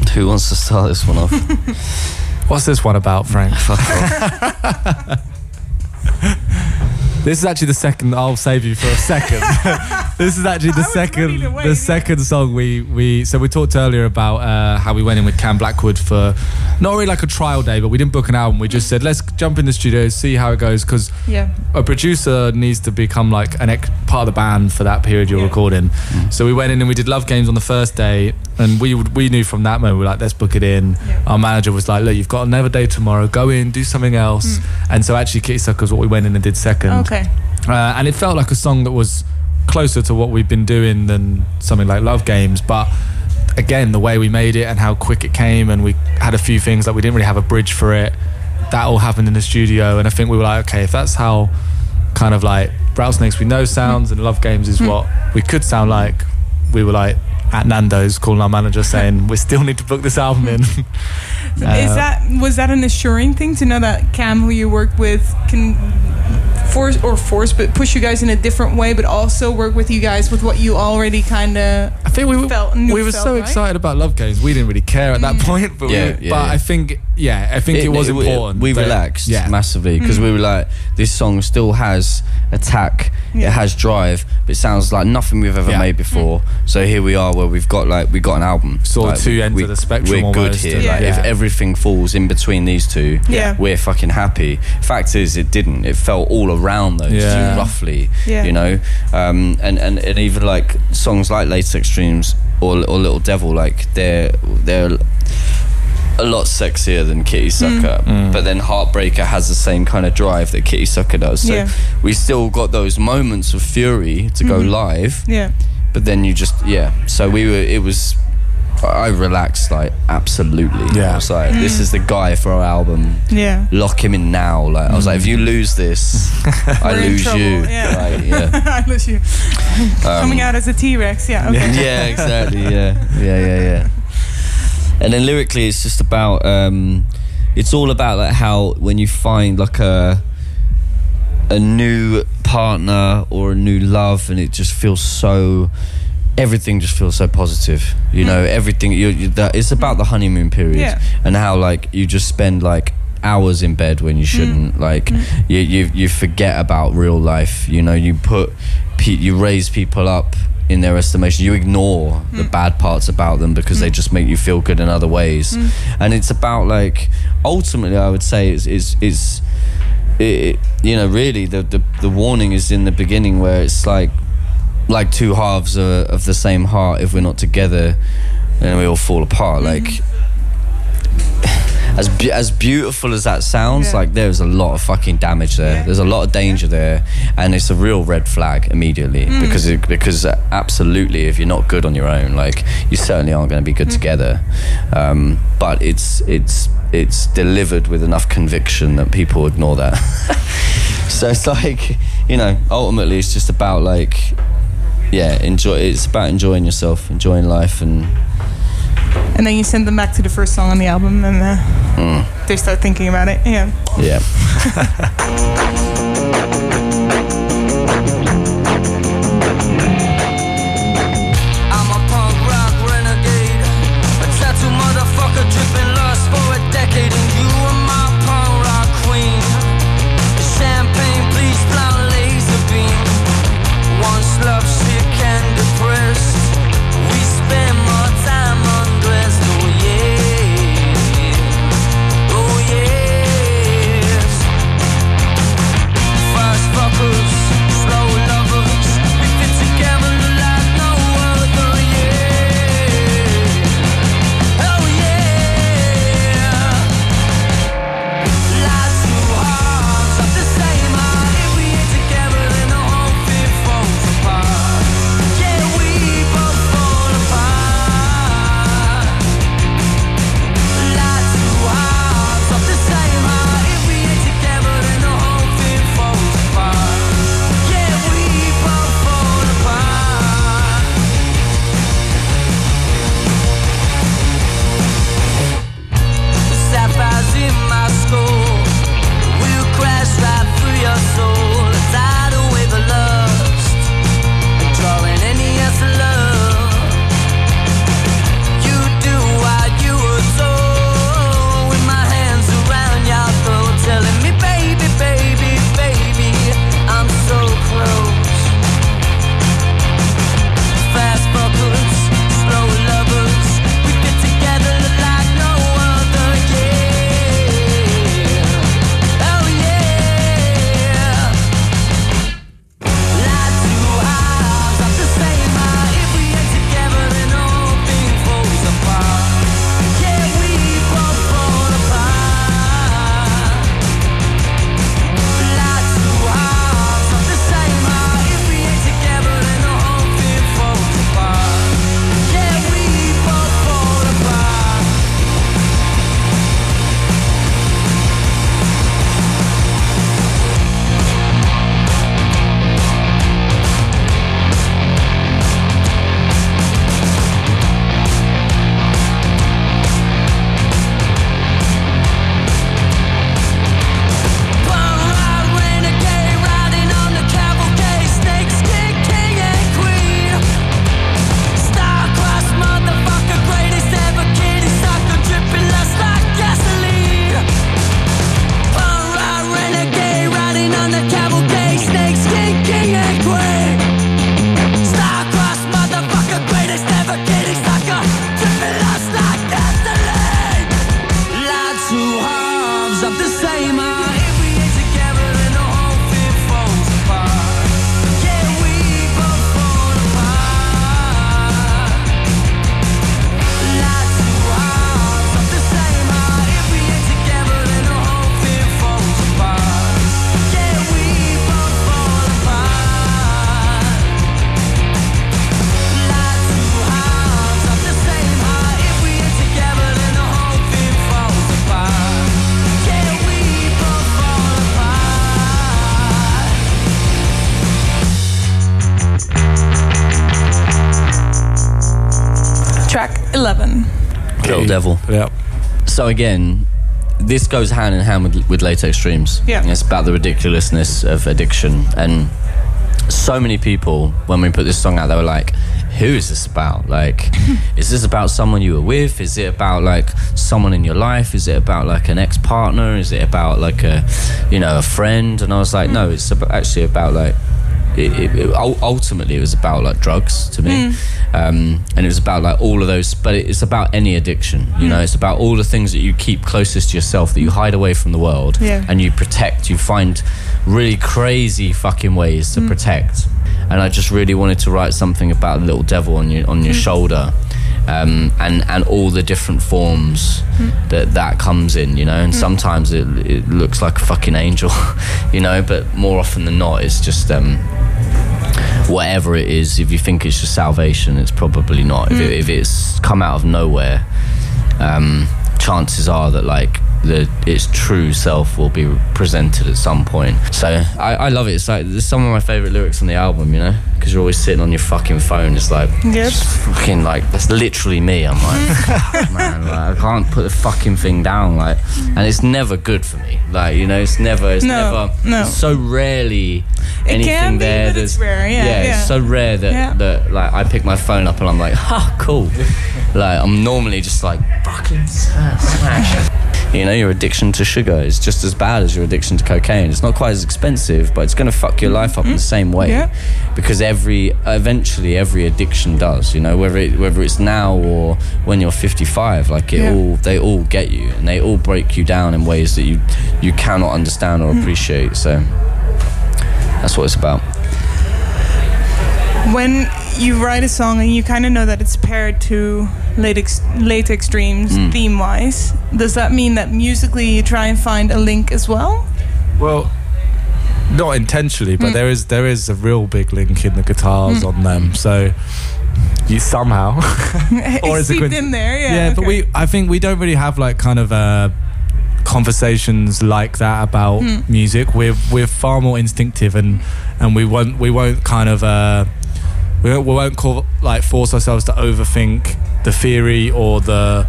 Who wants to start this one off? What's this one about, Frank? Fuck off. This is actually the second. I'll save you for a second. this is actually the I second, to wait, the yeah. second song we we. So we talked earlier about uh, how we went in with Cam Blackwood for not really like a trial day, but we didn't book an album. We just said let's jump in the studio, see how it goes, because Yeah. a producer needs to become like an ex- part of the band for that period you're Yeah. recording. So we went in and we did Love Games on the first day, and we we knew from that moment we were like, let's book it in. Yeah. Our manager was like, look, you've got another day tomorrow. Go in, do something else. And so actually, Kitty Sucker's what we went in and did second. Okay. Uh, and it felt like a song that was closer to what we've been doing than something like Love Games, but. Again, the way we made it and how quick it came, and we had a few things like we didn't really have a bridge for it. That all happened in the studio, and I think we were like, okay, if that's how kind of like Rattlesnakes we know sounds and Love Games is what we could sound like. We were like at Nando's calling our manager saying we still need to book this album in. Is Uh, that was that an assuring thing to know that Cam, who you worked with, can force or force, but push you guys in a different way, but also work with you guys with what you already kind of think we were felt- knew we were felt, so right? excited about Love Games we didn't really care at that mm. point. But Yeah, we, yeah, but yeah. I think yeah I think it, was important. We that- relaxed Yeah. massively because we were mm. like, this song still has attack, Yeah. it has drive, but it sounds like nothing we've ever Yeah. made before. Mm. So here we are, where we've got like we got an album. Sort of Like, two ends we, of the spectrum We're good here. and like, Like, if everything falls in between these two, Yeah. we're fucking happy. Fact is, it didn't. It fell all around those Yeah. two, roughly. Yeah. You know, um, and, and and even like songs like Latex Dreams or or Little Devil, like they're they're a lot sexier than Kitty Sucker. Mm. But then Heartbreaker has the same kind of drive that Kitty Sucker does. So Yeah. we still got those moments of fury to go live, yeah. but then you just yeah. So we were it was I relaxed like absolutely. Yeah. I was like, this is the guy for our album. Yeah. Lock him in now. Like I was like, if you lose this, I lose trouble, you. yeah. Like, yeah. I lose you. Coming out as a T Rex. Yeah. Okay. yeah, exactly. Yeah, yeah, yeah, yeah. And then lyrically, it's just about. Um, it's all about like how when you find like a a new partner or a new love, and it just feels so. Everything just feels so positive, you mm. know. Everything you, you that it's about the honeymoon period Yeah. and how like you just spend like hours in bed when you mm. shouldn't. Like mm. you, you you forget about real life. You know, you put pe- you raise people up in their estimation. You ignore the bad parts about them because they just make you feel good in other ways. And it's about like ultimately, I would say is is is it, you know, really, the, the the warning is in the beginning where it's like like two halves of, of the same heart. If we're not together, then we all fall apart. Like as be- as beautiful as that sounds, Yeah. like there's a lot of fucking damage there. Yeah. There's a lot of danger there, and it's a real red flag immediately because it, because uh, absolutely, if you're not good on your own, like you certainly aren't going to be good together. Um, but it's it's it's delivered with enough conviction that people ignore that. so it's like you know, ultimately, it's just about like yeah, enjoy. It's about enjoying yourself, enjoying life, and And then you send them back to the first song on the album, and uh, mm, they start thinking about it. Yeah. yeah. Track 11. Little devil. Yeah. So again, this goes hand in hand with, with latex dreams. Yeah. It's about the ridiculousness of addiction. And so many people, when we put this song out, they were like, who is this about? Like, is this about someone you were with? Is it about like someone in your life? Is it about like an ex partner? Is it about like a, you know, a friend? And I was like, mm. no, it's about, actually about like it, it, ultimately it was about like drugs to me, hmm. um, and it was about like all of those. But it's about any addiction, you hmm. know. It's about all the things that you keep closest to yourself, that you hide away from the world, Yeah. and you protect. You find really crazy fucking ways to hmm. protect. And I just really wanted to write something about the little devil on your on your shoulder, um, and and all the different forms that that comes in, you know. And sometimes it, it looks like a fucking angel, you know. But more often than not, it's just um, whatever it is. If you think it's just salvation, it's probably not. If, it, if it's come out of nowhere, um, chances are that like the its true self will be presented at some point. So I, I love it. It's like it's some of my favorite lyrics on the album, you know, because you're always sitting on your fucking phone. It's like Yep. just fucking like that's literally me. I'm like, man, like, I can't put the fucking thing down. Like, and it's never good for me. Like, you know, it's never. It's No, never. no. It's so rarely anything can be, there. that's- rare, yeah, yeah. it's so rare that Yeah. that like I pick my phone up and I'm like, ha, cool. like I'm normally just like fucking smash. You know, your addiction to sugar is just as bad as your addiction to cocaine. It's not quite as expensive, but it's going to fuck your life up in the same way. Yeah. Because every, eventually, every addiction does. You know, whether it, whether it's now or when you're 55, like it Yeah. all, they all get you, and they all break you down in ways that you you cannot understand or mm. appreciate. So that's what it's about. when you write a song and you kind of know that it's paired to late ex- Latex Dreams Mm. theme wise, does that mean that musically you try and find a link as well? Well, not intentionally, but there is there is a real big link in the guitars on them. So you somehow, Or it's is it in there, yeah. yeah. But we, I think we don't really have like kind of uh, conversations like that about Hmm. music. We're we're far more instinctive, and and we won't we won't kind of. Uh, we won't, we won't call like force ourselves to overthink the theory or the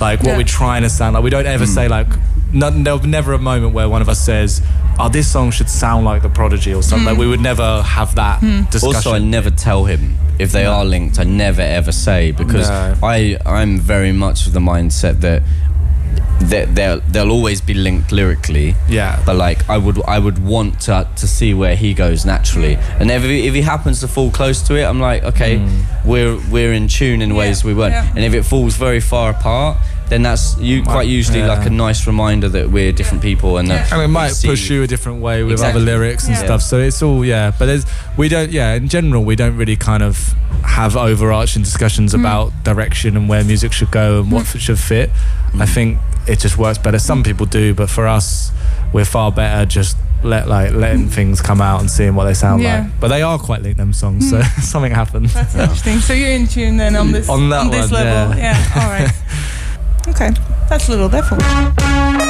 like what Yeah. we're trying to sound like. We don't ever hmm. say like no, there'll be never a moment where one of us says, "Oh, this song should sound like the Prodigy" or something. Like, hmm. we would never have that discussion. Also, I never tell him if they are linked. I never ever say because No. I I'm very much of the mindset that that they'll they'll always be linked lyrically. Yeah. But like I would I would want to to see where he goes naturally, and if he, if he happens to fall close to it, I'm like, okay, hmm. we're we're in tune in ways we weren't. yeah. And if it falls very far apart. Then that's you quite usually yeah. like a nice reminder that we're different people and that and it might see- push you a different way with Exactly. other lyrics and Yeah. stuff. So it's all yeah. But there's we don't yeah. In general, we don't really kind of have overarching discussions Mm. about direction and where music should go and what f should fit. Mm. I think it just works better. Some people do, but for us, we're far better just let like letting things come out and seeing what they sound Yeah. like. But they are quite linked them songs, so something happened. That's interesting. So you're in tune then on this On that this one, level. yeah. Yeah. All right. okay. That's a Little Devil.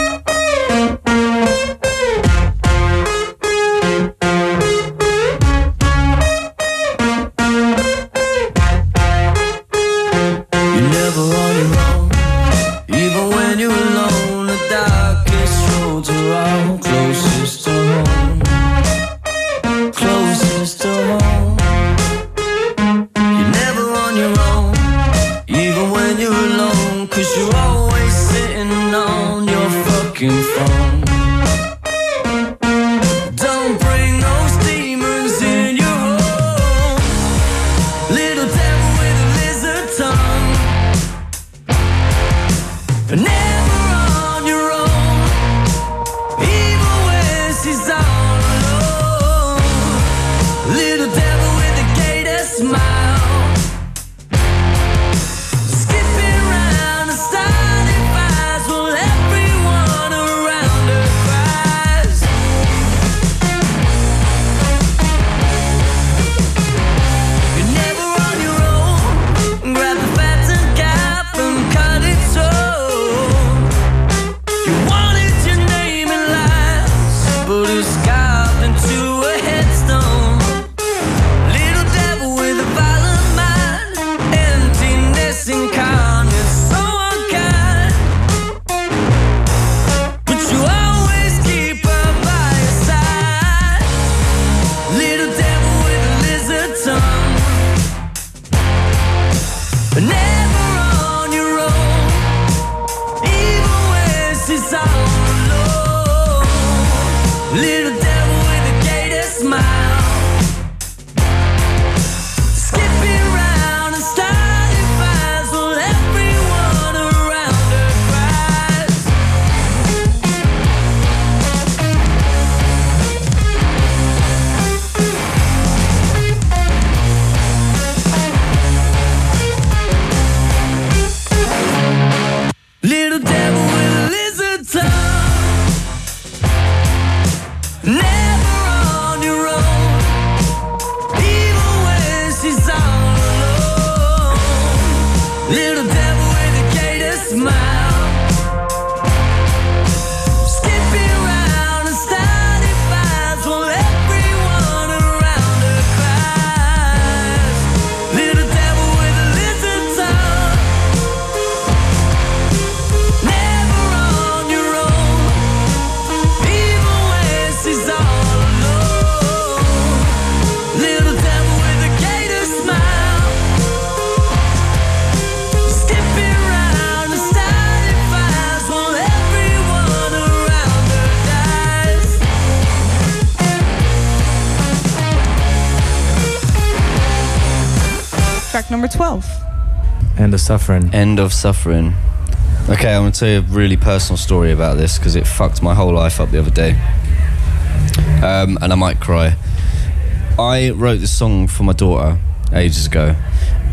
Suffering. End of suffering. Okay, I'm gonna tell you a really personal story about this because it fucked my whole life up the other day. Um, and I might cry. I wrote this song for my daughter ages ago,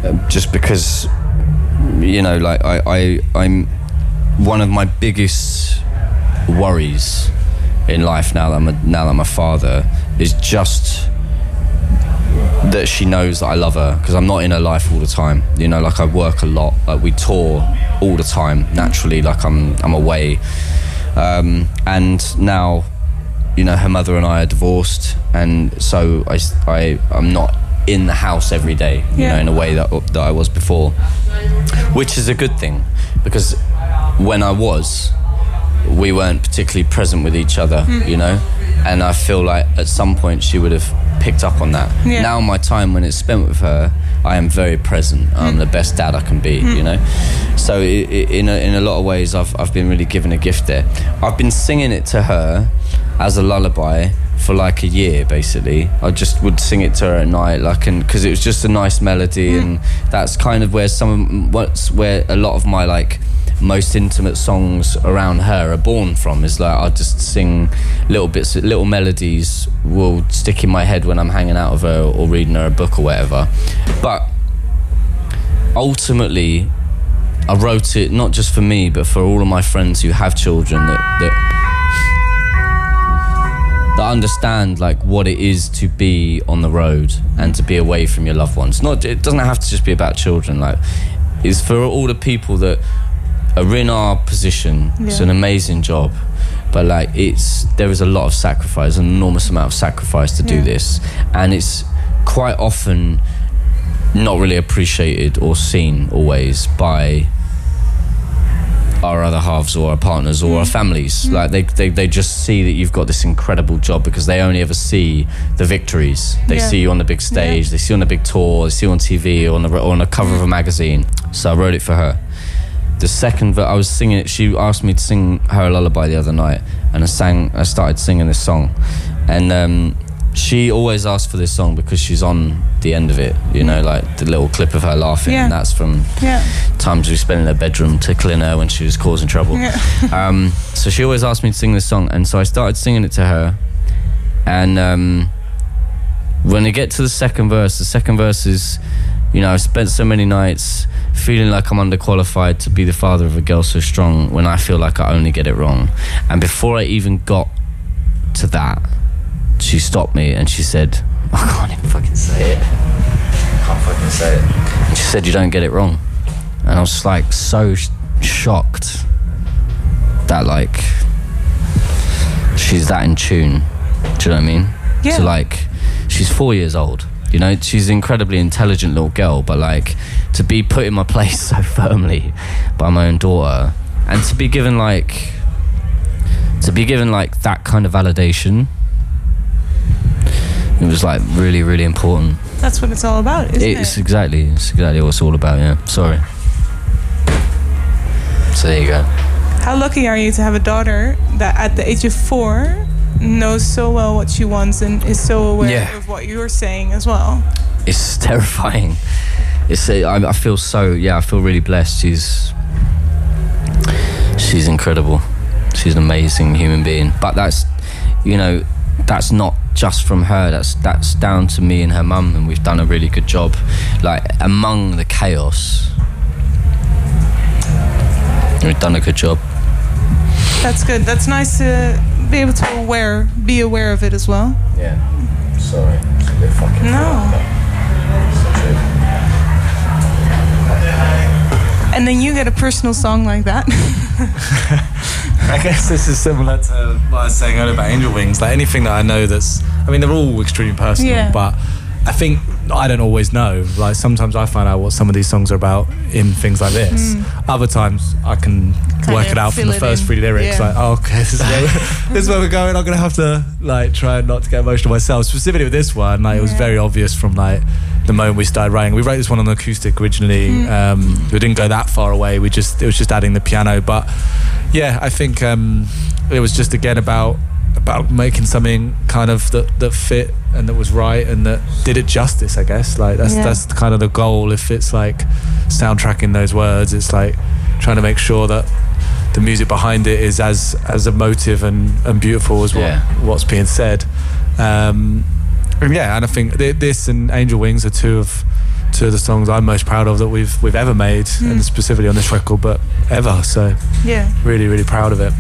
um, just because, you know, like I, I, I'm one of my biggest worries in life now that I'm a, now that I'm a father is just that she knows that I love her because I'm not in her life all the time. You know, like I work a lot. Like we tour all the time. Naturally, like I'm I'm away, um, and now, you know, her mother and I are divorced, and so I I I'm not in the house every day. You Yeah. know, in a way that that I was before, which is a good thing because when I was, we weren't particularly present with each other, Hmm. you know? And I feel like at some point she would have picked up on that. Yeah. Now, my time when it's spent with her, I am very present. I'm mm. the best dad I can be, you mm. know? So, i i in, a, in a lot of ways, I've, I've been really given a gift there. I've been singing it to her as a lullaby for like a year basically i just would sing it to her at night like and because it was just a nice melody mm. and that's kind of where some what's where a lot of my like most intimate songs around her are born from is like I'll just sing little bits little melodies will stick in my head when I'm hanging out with her or reading her a book or whatever but ultimately I wrote it not just for me but for all of my friends who have children that, that that understand like what it is to be on the road and to be away from your loved ones. Not it doesn't have to just be about children. Like it's for all the people that are in our position. It's an amazing job, but like it's there is a lot of sacrifice, an enormous amount of sacrifice to do Yeah. this, and it's quite often not really appreciated or seen always by our other halves or our partners or our mm. families. Mm. Like they, they, they just see that you've got this incredible job because they only ever see the victories. They Yeah. see you on the big stage, they see you on the big tour, they see you on TV or on the, or on the cover of a magazine. So I wrote it for her. The second that I was singing it, she asked me to sing her a lullaby the other night, and I sang. I started singing this song, and um, she always asks for this song because she's on the end of it. You know, like the little clip of her laughing, Yeah. and that's from Yeah. times we spent in her bedroom tickling her when she was causing trouble. Yeah. um, so she always asked me to sing this song, and so I started singing it to her. And um, when I get to the second verse, the second verse is, you know, I've spent so many nights feeling like I'm underqualified to be the father of a girl so strong when I feel like I only get it wrong. And before I even got to that, she stopped me and she said, I can't even fucking say it. I can't fucking say it. And she said, You don't get it wrong. And I was like so sh- shocked that like she's that in tune. Do you know what I mean? Yeah. So like she's four years old. You know, she's an incredibly intelligent little girl, but like to be put in my place so firmly by my own daughter and to be given like to be given like that kind of validation it was like really really important. That's what it's all about, isn't it's it? exactly it's exactly what it's all about yeah. Sorry. So there you go. How lucky are you to have a daughter that at the age of four knows so well what she wants and is so aware Yeah. of what you're saying as well? it's terrifying. It's uh, I, I feel so yeah. I feel really blessed. She's she's incredible. She's an amazing human being. But that's you know that's not just from her. That's that's down to me and her mum, and we've done a really good job. Like among the chaos, we've done a good job. That's good. That's nice to be able to aware, be aware of it as well. Yeah. Sorry. It's a bit fucking No. And then you get a personal song like that. I guess this is similar to what I was saying earlier about Angel Wings. Like anything that I know that's, I mean, they're all extremely personal, Yeah. but I think I don't always know. Like sometimes I find out what some of these songs are about in things like this. Other times I can Kinda work it out from the first in. three lyrics. Yeah. Like, oh, okay, this is, where, this is where we're going. I'm gonna have to like try not to get emotional myself. Specifically with this one, like it was very obvious from like the moment we started writing. We wrote this one on acoustic originally. Mm. Um, we didn't go that far away. We just it was just adding the piano, but yeah, I think um, it was just again about about making something kind of that that fit and that was right and that did it justice. I guess like that's Yeah. that's kind of the goal. If it's like soundtracking those words, it's like trying to make sure that the music behind it is as as emotive and, and beautiful as what Yeah. what's being said. Um, and yeah, and I think th- this and Angel Wings are two of two of the songs I'm most proud of that we've we've ever made, and specifically on this record, but ever. So Yeah. really, really proud of it.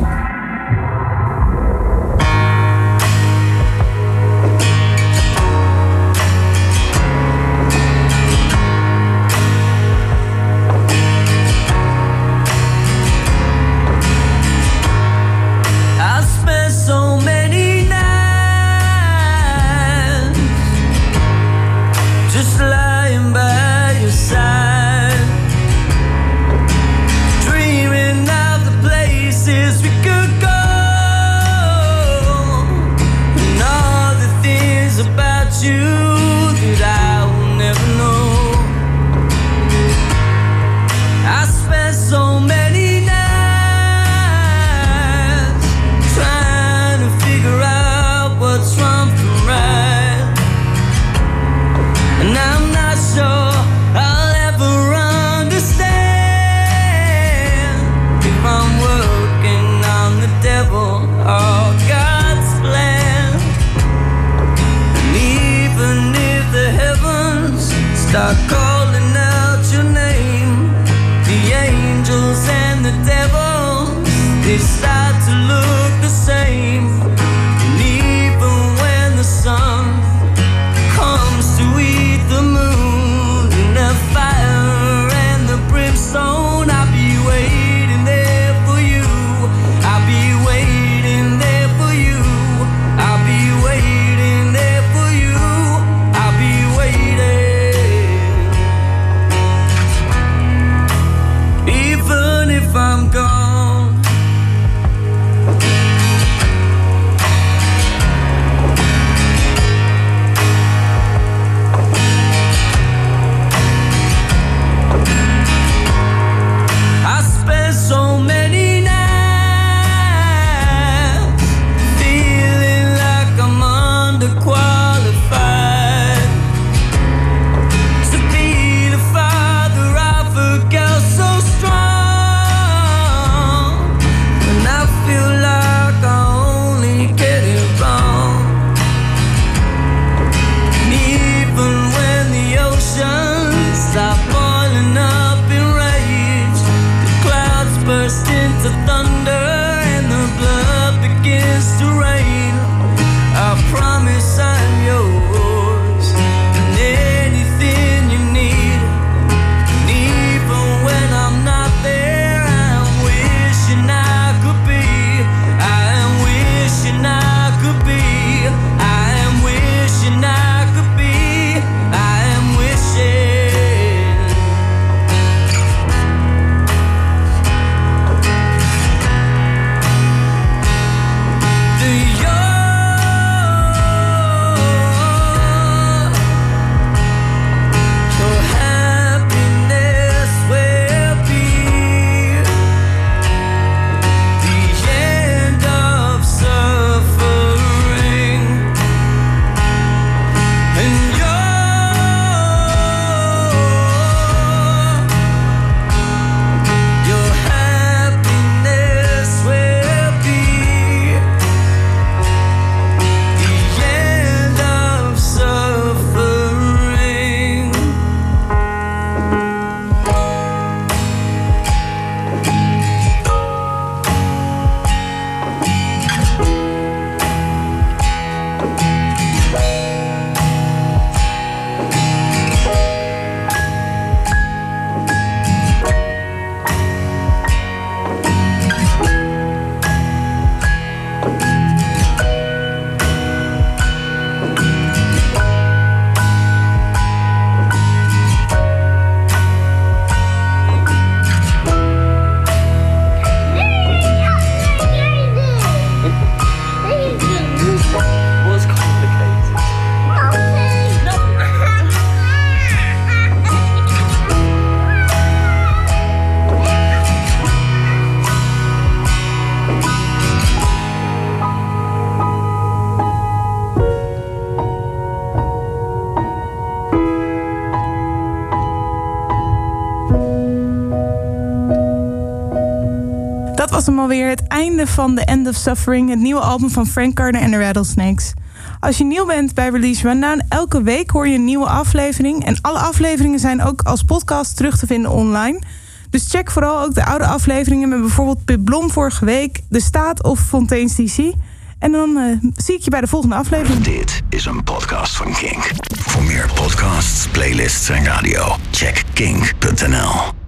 Van The End of Suffering, het nieuwe album van Frank Carter en de Rattlesnakes. Als je nieuw bent bij Release Rundown, elke week hoor je een nieuwe aflevering. En alle afleveringen zijn ook als podcast terug te vinden online. Dus check vooral ook de oude afleveringen met bijvoorbeeld Pip Blom vorige week, De Staat of Fontaine's DC. En dan eh, zie ik je bij de volgende aflevering. Dit is een podcast van Kink. Voor meer podcasts, playlists en radio, check kink.nl.